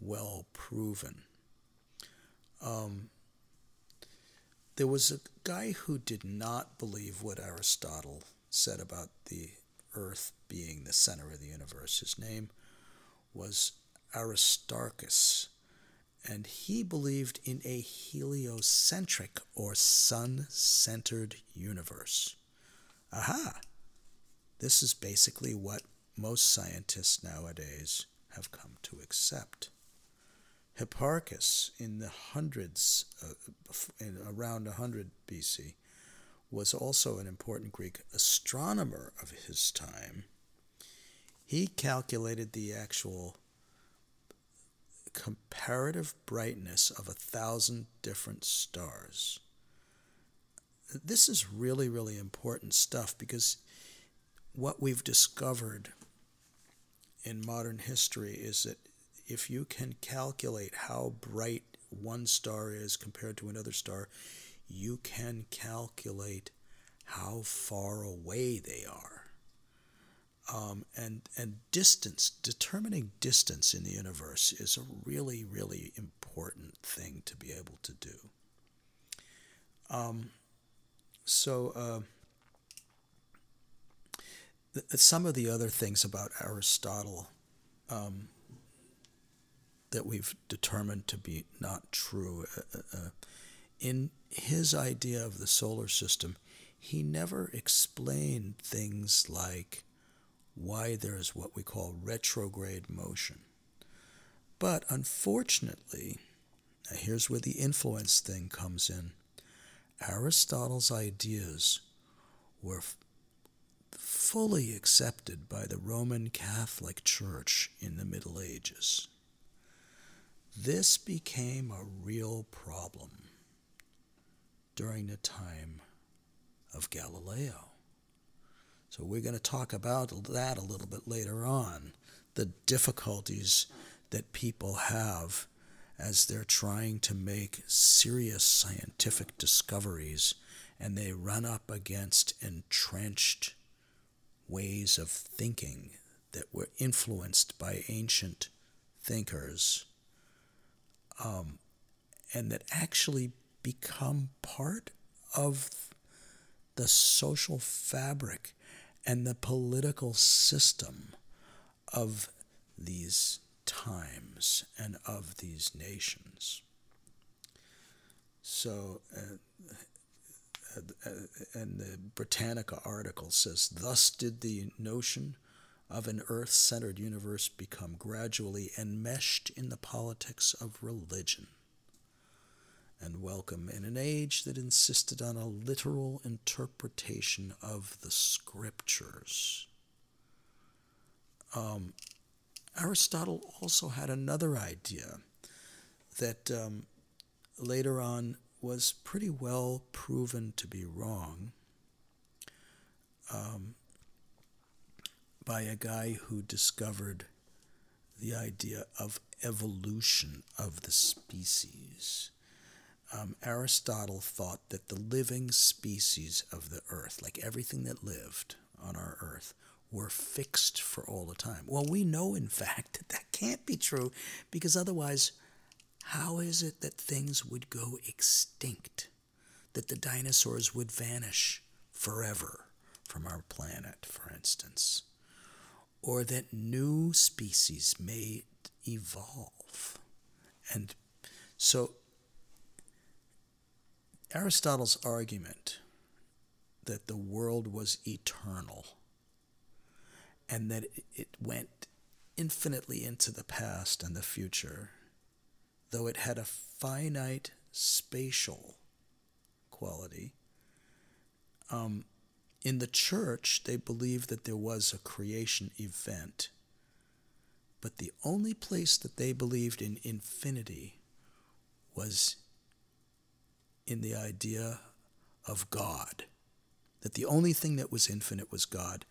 Speaker 2: well proven. Um, there was a guy who did not believe what Aristotle said about the earth being the center of the universe. His name was Aristarchus, and he believed in a heliocentric or sun centered universe. Aha! This is basically what most scientists nowadays have come to accept. Hipparchus, in the hundreds, uh, in around 100 BC, was also an important Greek astronomer of his time. He calculated the actual comparative brightness of a thousand different stars. this is really, really important stuff because what we've discovered in modern history is that if you can calculate how bright one star is compared to another star, you can calculate how far away they are. Um, and and distance, determining distance in the universe is a really, really important thing to be able to do. Um, so, uh, th- some of the other things about Aristotle um, that we've determined to be not true. Uh, uh, uh, in his idea of the solar system, he never explained things like why there's what we call retrograde motion. But unfortunately, here's where the influence thing comes in. Aristotle's ideas were f- fully accepted by the Roman Catholic Church in the Middle Ages. This became a real problem during the time of Galileo. So we're going to talk about that a little bit later on the difficulties that people have as they're trying to make serious scientific discoveries and they run up against entrenched ways of thinking that were influenced by ancient thinkers um, and that actually become part of the social fabric and the political system of these times and of these nations. So, uh, uh, and the Britannica article says, Thus did the notion of an earth centered universe become gradually enmeshed in the politics of religion and welcome in an age that insisted on a literal interpretation of the scriptures. Um, Aristotle also had another idea that um, later on was pretty well proven to be wrong um, by a guy who discovered the idea of evolution of the species um, Aristotle thought that the living species of the earth, like everything that lived on our earth, were fixed for all the time. Well, we know, in fact, that that can't be true because otherwise, how is it that things would go extinct? That the dinosaurs would vanish forever from our planet, for instance? Or that new species may evolve? And so Aristotle's argument that the world was eternal and that it went infinitely into the past and the future, though it had a finite spatial quality. Um, in the church, they believed that there was a creation event, but the only place that they believed in infinity was in the idea of God, that the only thing that was infinite was God,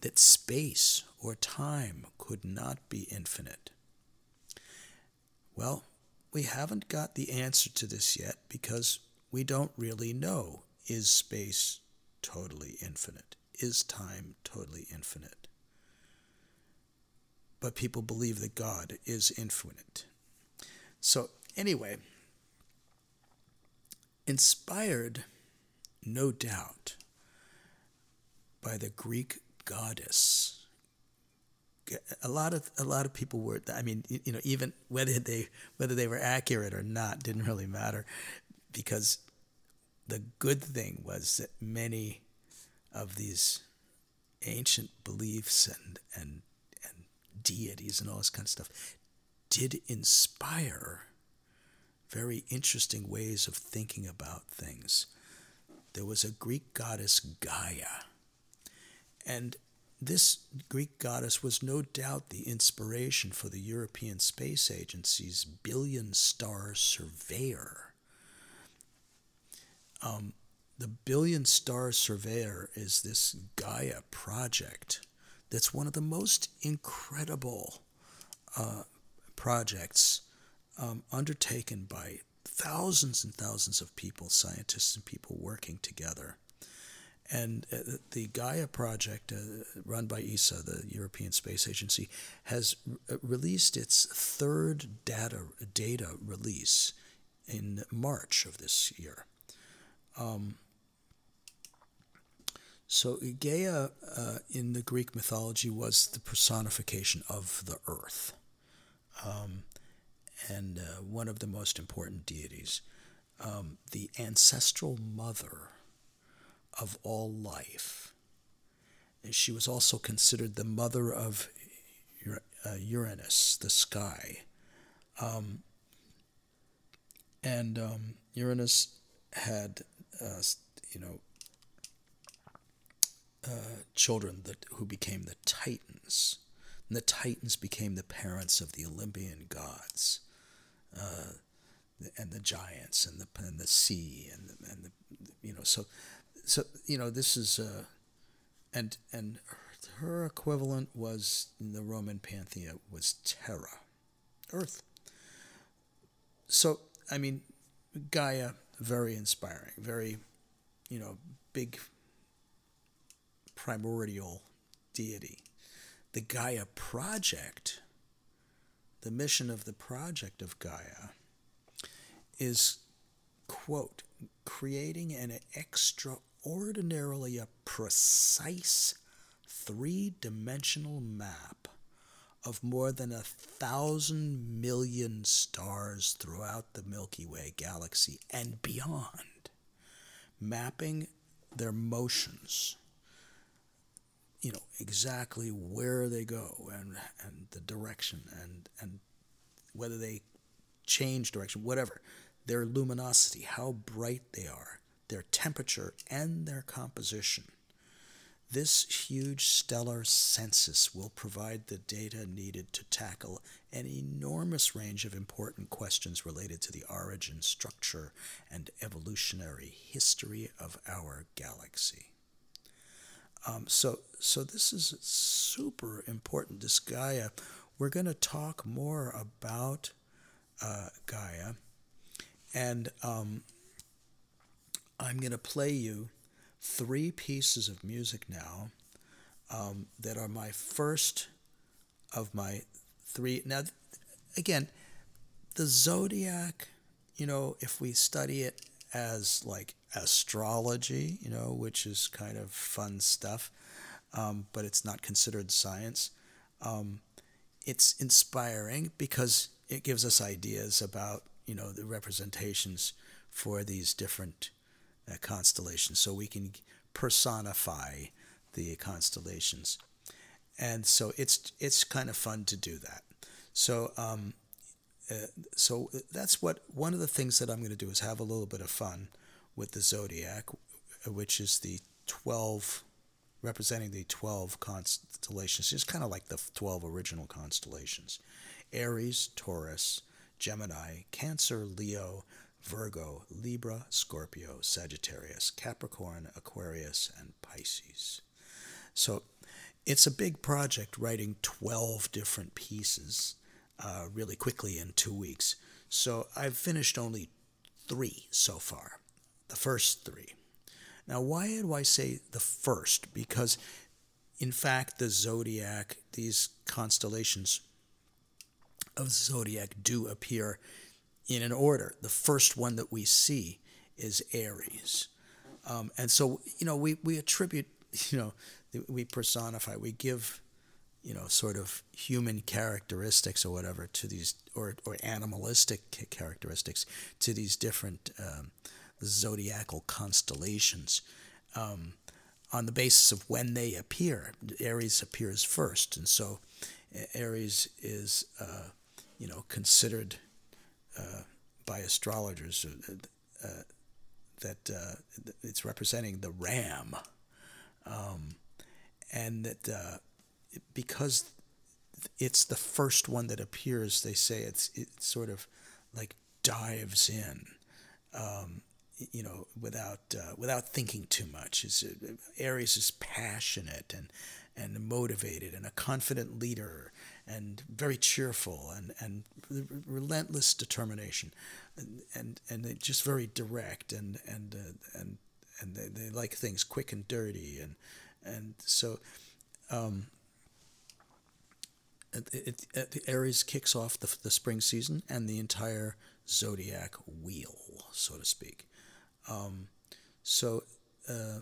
Speaker 2: that space or time could not be infinite. Well, we haven't got the answer to this yet because we don't really know is space totally infinite? Is time totally infinite? But people believe that God is infinite. So, anyway, inspired, no doubt, by the Greek goddess. A lot of a lot of people were. I mean, you know, even whether they whether they were accurate or not didn't really matter, because the good thing was that many of these ancient beliefs and and and deities and all this kind of stuff did inspire very interesting ways of thinking about things. There was a Greek goddess Gaia, and this Greek goddess was no doubt the inspiration for the European Space Agency's billion star surveyor. Um, the Billion Star Surveyor is this Gaia project that's one of the most incredible uh, projects um, undertaken by thousands and thousands of people, scientists and people working together. And uh, the Gaia project, uh, run by ESA, the European Space Agency, has r- released its third data data release in March of this year. Um, so Gaia uh, in the Greek mythology was the personification of the earth, um, and uh, one of the most important deities, um, the ancestral mother of all life. She was also considered the mother of uh, Uranus, the sky. Um, and um, Uranus had, uh, you know, uh, children that who became the Titans. And the Titans became the parents of the Olympian gods, uh, and the giants, and the and the sea, and the, and the you know so so you know this is uh, and and her equivalent was in the Roman pantheon was Terra, Earth. So I mean, Gaia very inspiring, very you know big primordial deity. The Gaia project, the mission of the project of Gaia, is, quote, creating an extraordinarily a precise three dimensional map of more than a thousand million stars throughout the Milky Way galaxy and beyond, mapping their motions you know exactly where they go and and the direction and and whether they change direction whatever their luminosity how bright they are their temperature and their composition this huge stellar census will provide the data needed to tackle an enormous range of important questions related to the origin, structure, and evolutionary history of our galaxy. Um, so, so this is super important. This Gaia, we're going to talk more about uh, Gaia, and um, I'm going to play you three pieces of music now um, that are my first of my three. Now, again, the zodiac. You know, if we study it as like astrology, you know, which is kind of fun stuff, um, but it's not considered science. Um, it's inspiring because it gives us ideas about, you know, the representations for these different uh, constellations, so we can personify the constellations, and so it's it's kind of fun to do that. So um, uh, so that's what one of the things that I'm going to do is have a little bit of fun with the zodiac, which is the 12 representing the 12 constellations. It's kind of like the 12 original constellations Aries, Taurus, Gemini, Cancer, Leo, Virgo, Libra, Scorpio, Sagittarius, Capricorn, Aquarius, and Pisces. So it's a big project writing 12 different pieces uh, really quickly in two weeks. So I've finished only three so far, the first three. Now, why do I say the first? Because, in fact, the zodiac, these constellations of the zodiac do appear in an order. The first one that we see is Aries. Um, and so, you know, we, we attribute, you know, we personify, we give you know, sort of human characteristics or whatever to these, or, or animalistic characteristics to these different um, zodiacal constellations um, on the basis of when they appear. Aries appears first, and so Aries is, uh, you know, considered uh, by astrologers uh, uh that uh, it's representing the ram, um, and that uh, because it's the first one that appears, they say it's it sort of like dives in. Um, you know, without uh, without thinking too much. Is uh, Aries is passionate and and motivated and a confident leader and very cheerful and and relentless determination and and, and just very direct and and uh, and and they, they like things quick and dirty and and so um, it, it, it, Aries kicks off the, the spring season and the entire zodiac wheel, so to speak. Um, so, uh,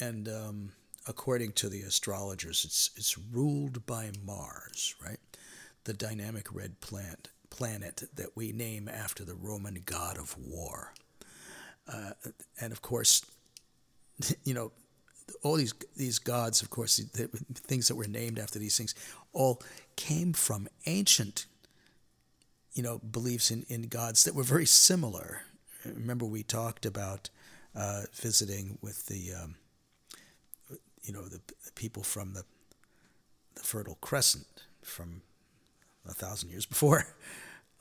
Speaker 2: and um, according to the astrologers, it's it's ruled by Mars, right? The dynamic red plant planet that we name after the Roman god of war. Uh, and of course, you know, all these these gods, of course, the, the things that were named after these things, all came from ancient, you know, beliefs in, in gods that were very similar. Remember, we talked about uh, visiting with the, um, you know, the, the, people from the the Fertile Crescent from a thousand years before.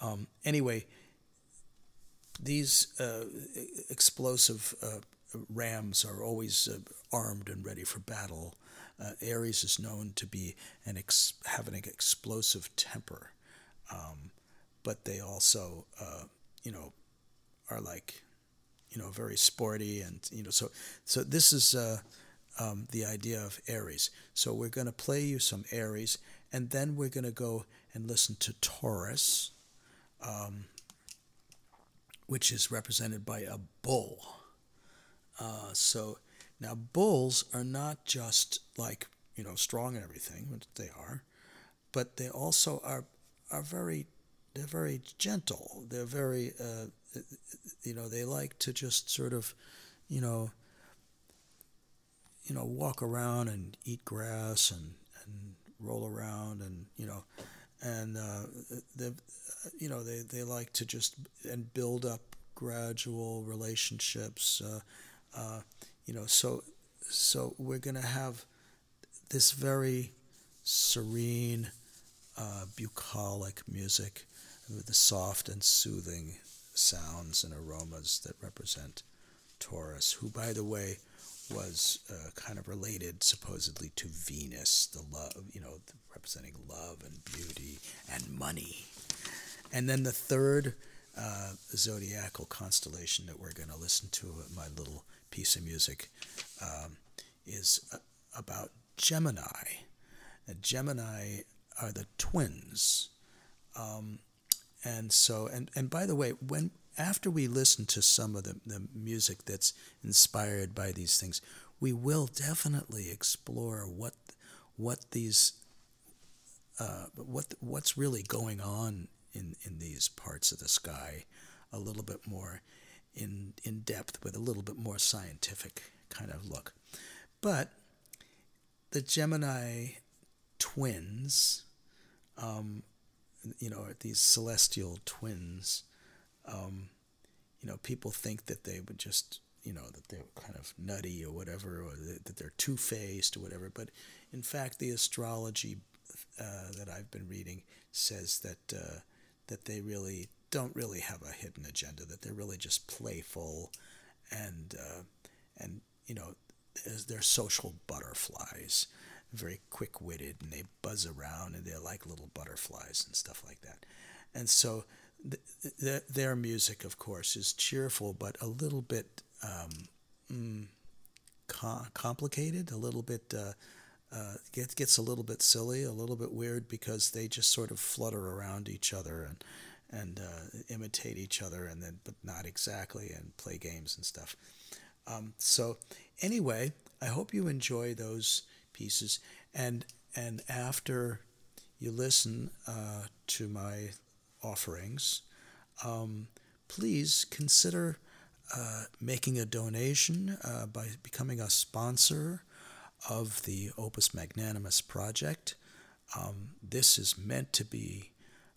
Speaker 2: Um, anyway, these uh, explosive uh, rams are always uh, armed and ready for battle. Uh, Aries is known to be an ex- have an explosive temper, um, but they also, uh, you know, are like, you know, very sporty and you know. So, so this is uh, um, the idea of Aries. So we're going to play you some Aries, and then we're going to go and listen to Taurus, um, which is represented by a bull. Uh, so now bulls are not just like you know strong and everything, which they are, but they also are are very they're very gentle. They're very uh, you know they like to just sort of you know you know walk around and eat grass and and roll around and you know and uh, they you know they, they like to just and build up gradual relationships uh, uh, you know, so so we're to have this very serene, uh, bucolic music with the soft and soothing sounds and aromas that represent Taurus, who, by the way, was uh, kind of related supposedly to Venus, the love, you know, representing love and beauty and money. And then the third uh, zodiacal constellation that we're going to listen to, my little piece of music um, is uh, about Gemini. And Gemini are the twins. Um, and so, and, and by the way, when after we listen to some of the, the music that's inspired by these things, we will definitely explore what what these uh, what what's really going on in, in these parts of the sky a little bit more in, in depth with a little bit more scientific kind of look. But the Gemini twins, um, you know, these celestial twins, um, you know, people think that they would just, you know, that they're kind of nutty or whatever, or that they're two faced or whatever. But in fact, the astrology uh, that I've been reading says that uh, that they really don't really have a hidden agenda, that they're really just playful and, uh, and you know, they're social butterflies, very quick witted, and they buzz around and they're like little butterflies and stuff like that. And so th- th- their music, of course, is cheerful, but a little bit um, mm, com- complicated, a little bit. Uh, uh, gets gets a little bit silly, a little bit weird because they just sort of flutter around each other and and uh, imitate each other, and then but not exactly, and play games and stuff. Um, so anyway, I hope you enjoy those pieces, and and after you listen uh, to my offerings, um, please consider uh, making a donation uh, by becoming a sponsor of the Opus Magnanimus project. Um, this is meant to be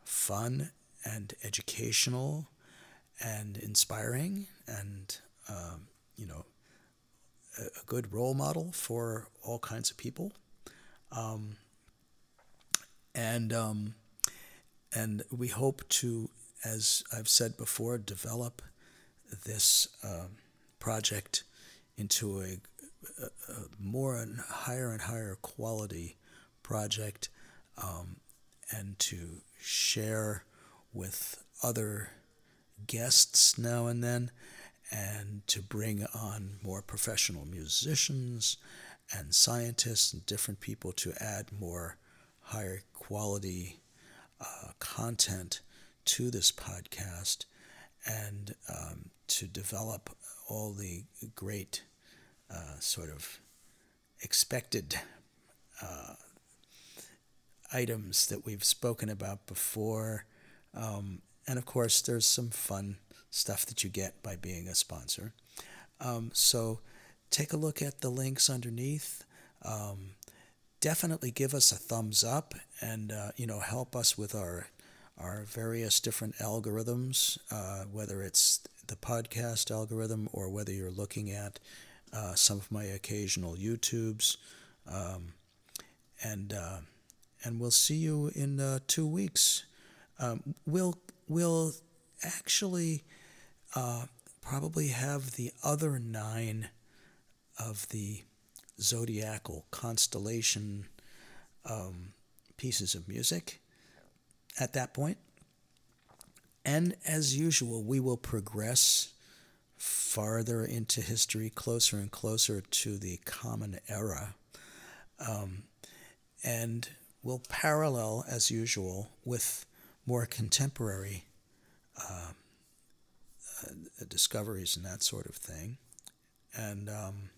Speaker 2: fun and educational and inspiring and um, you know a, good role model for all kinds of people. Um, and um, and we hope to as I've said before develop this um, project into a, a, a, more and higher and higher quality project um, and to share with other guests now and then and to bring on more professional musicians and scientists and different people to add more higher quality uh, content to this podcast and um, to develop all the great uh, sort of expected uh, items that we've spoken about before. Um, and of course, there's some fun stuff that you get by being a sponsor. Um, so take a look at the links underneath. Um, definitely give us a thumbs up and uh, you know help us with our our various different algorithms, uh, whether it's the podcast algorithm or whether you're looking at uh, some of my occasional YouTubes. Um, and uh, and we'll see you in uh, two weeks. Um, we'll we'll actually uh, probably have the other nine of the zodiacal constellation um, pieces of music at that point. And as usual, we will progress farther into history, closer and closer to the Common Era. Um, and we'll parallel, as usual, with more contemporary uh, uh, discoveries and that sort of thing. And um,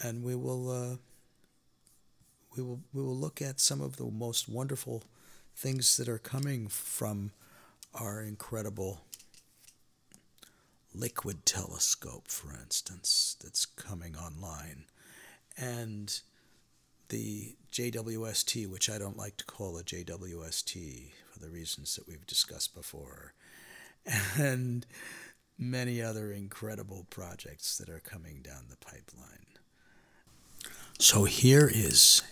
Speaker 2: and we will uh, we will we will look at some of the most wonderful things that are coming from our incredible liquid telescope, for instance, that's coming online, and the JWST, which I don't like to call a JWST for the reasons that we've discussed before, and many other incredible projects that are coming down the pipeline. So here is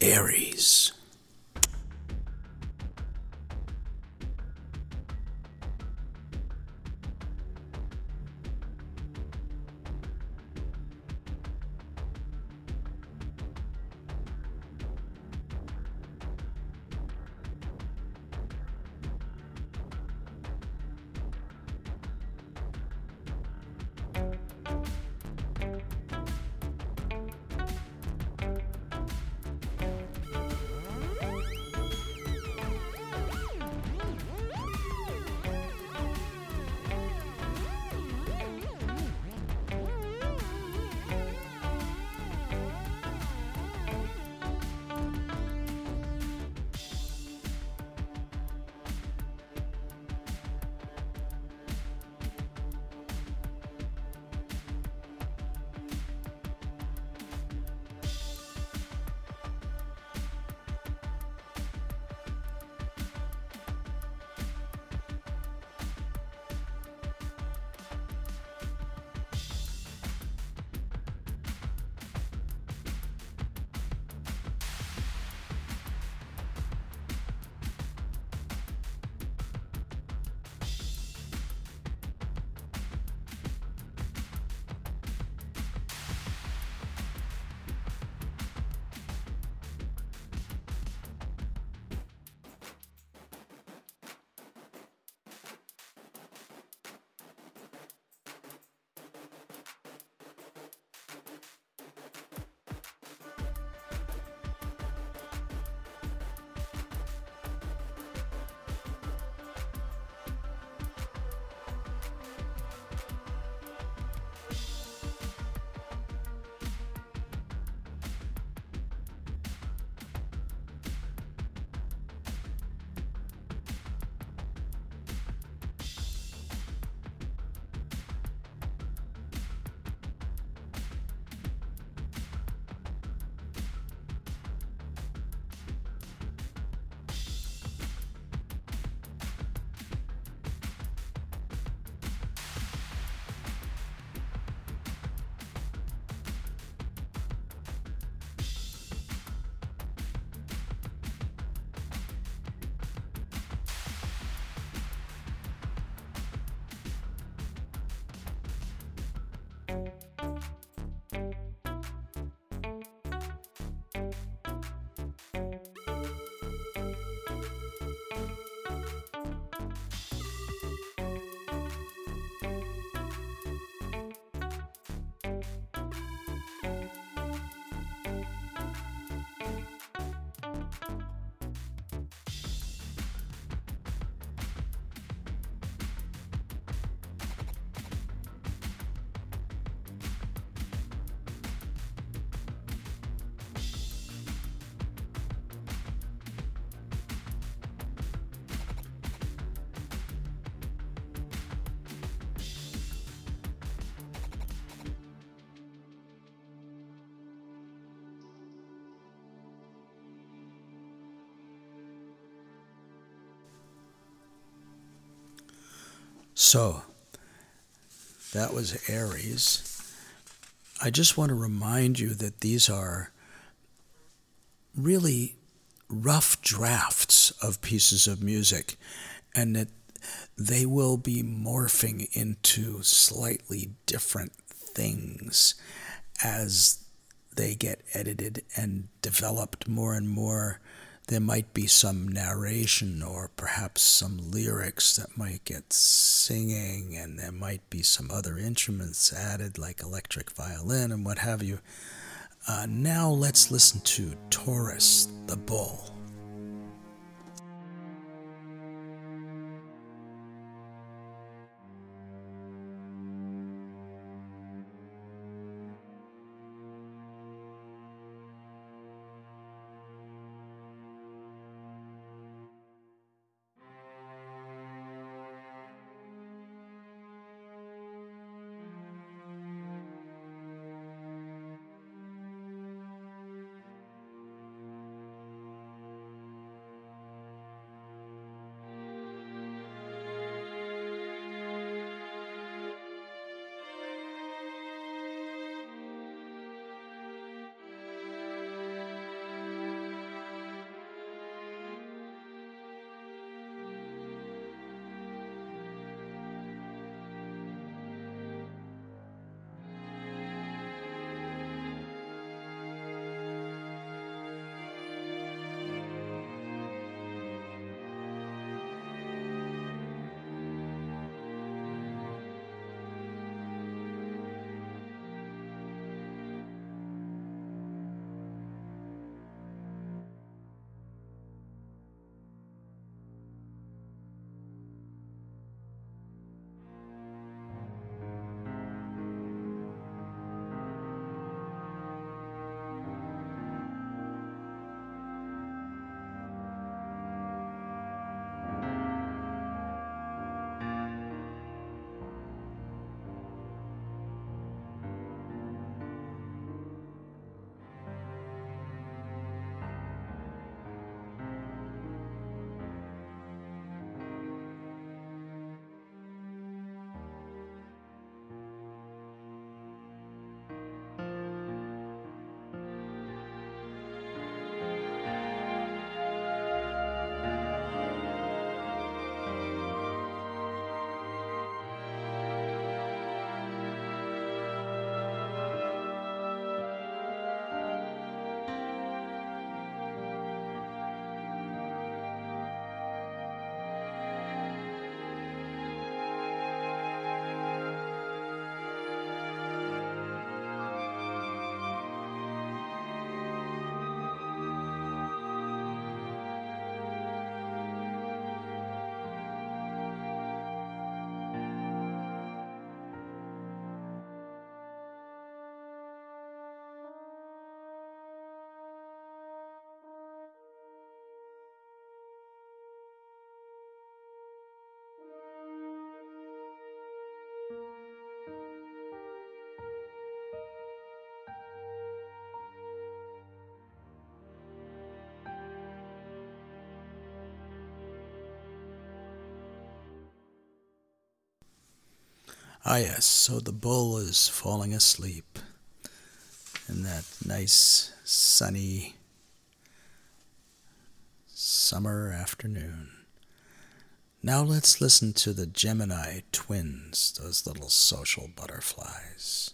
Speaker 2: Aries. So, that was Aries. I just want to remind you that these are really rough drafts of pieces of music and that they will be morphing into slightly different things as they get edited and developed more and more there might be some narration or perhaps some lyrics that might get singing, and there might be some other instruments added, like electric violin and what have you. Uh, now let's listen to Taurus the Bull. Ah, yes, so the bull is falling asleep in that nice sunny summer afternoon. Now let's listen to the Gemini twins, those little social butterflies.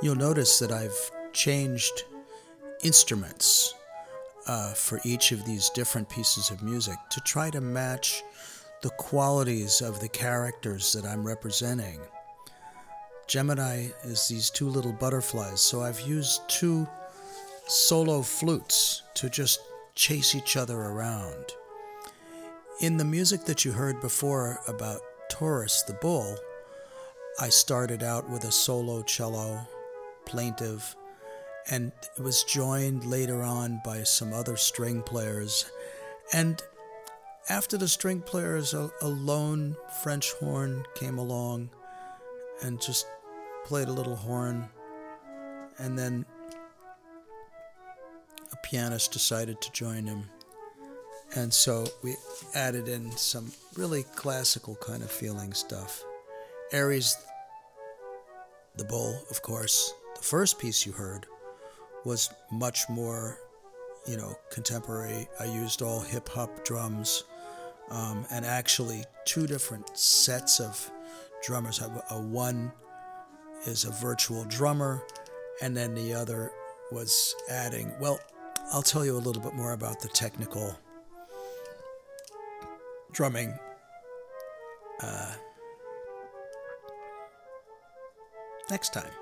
Speaker 2: You'll notice that I've changed instruments uh, for each of these different pieces of music to try to match the qualities of the characters that I'm representing. Gemini is these two little butterflies, so I've used two solo flutes to just chase each other around. In the music that you heard before about Taurus the bull, I started out with a solo cello, plaintive, and it was joined later on by some other string players. And after the string players, a, a lone French horn came along and just played a little horn. And then a pianist decided to join him. And so we added in some really classical kind of feeling stuff. Aries, the bull, of course, the first piece you heard was much more, you know, contemporary. I used all hip hop drums um, and actually two different sets of drummers. A, a one is a virtual drummer, and then the other was adding. Well, I'll tell you a little bit more about the technical drumming. Uh, next time.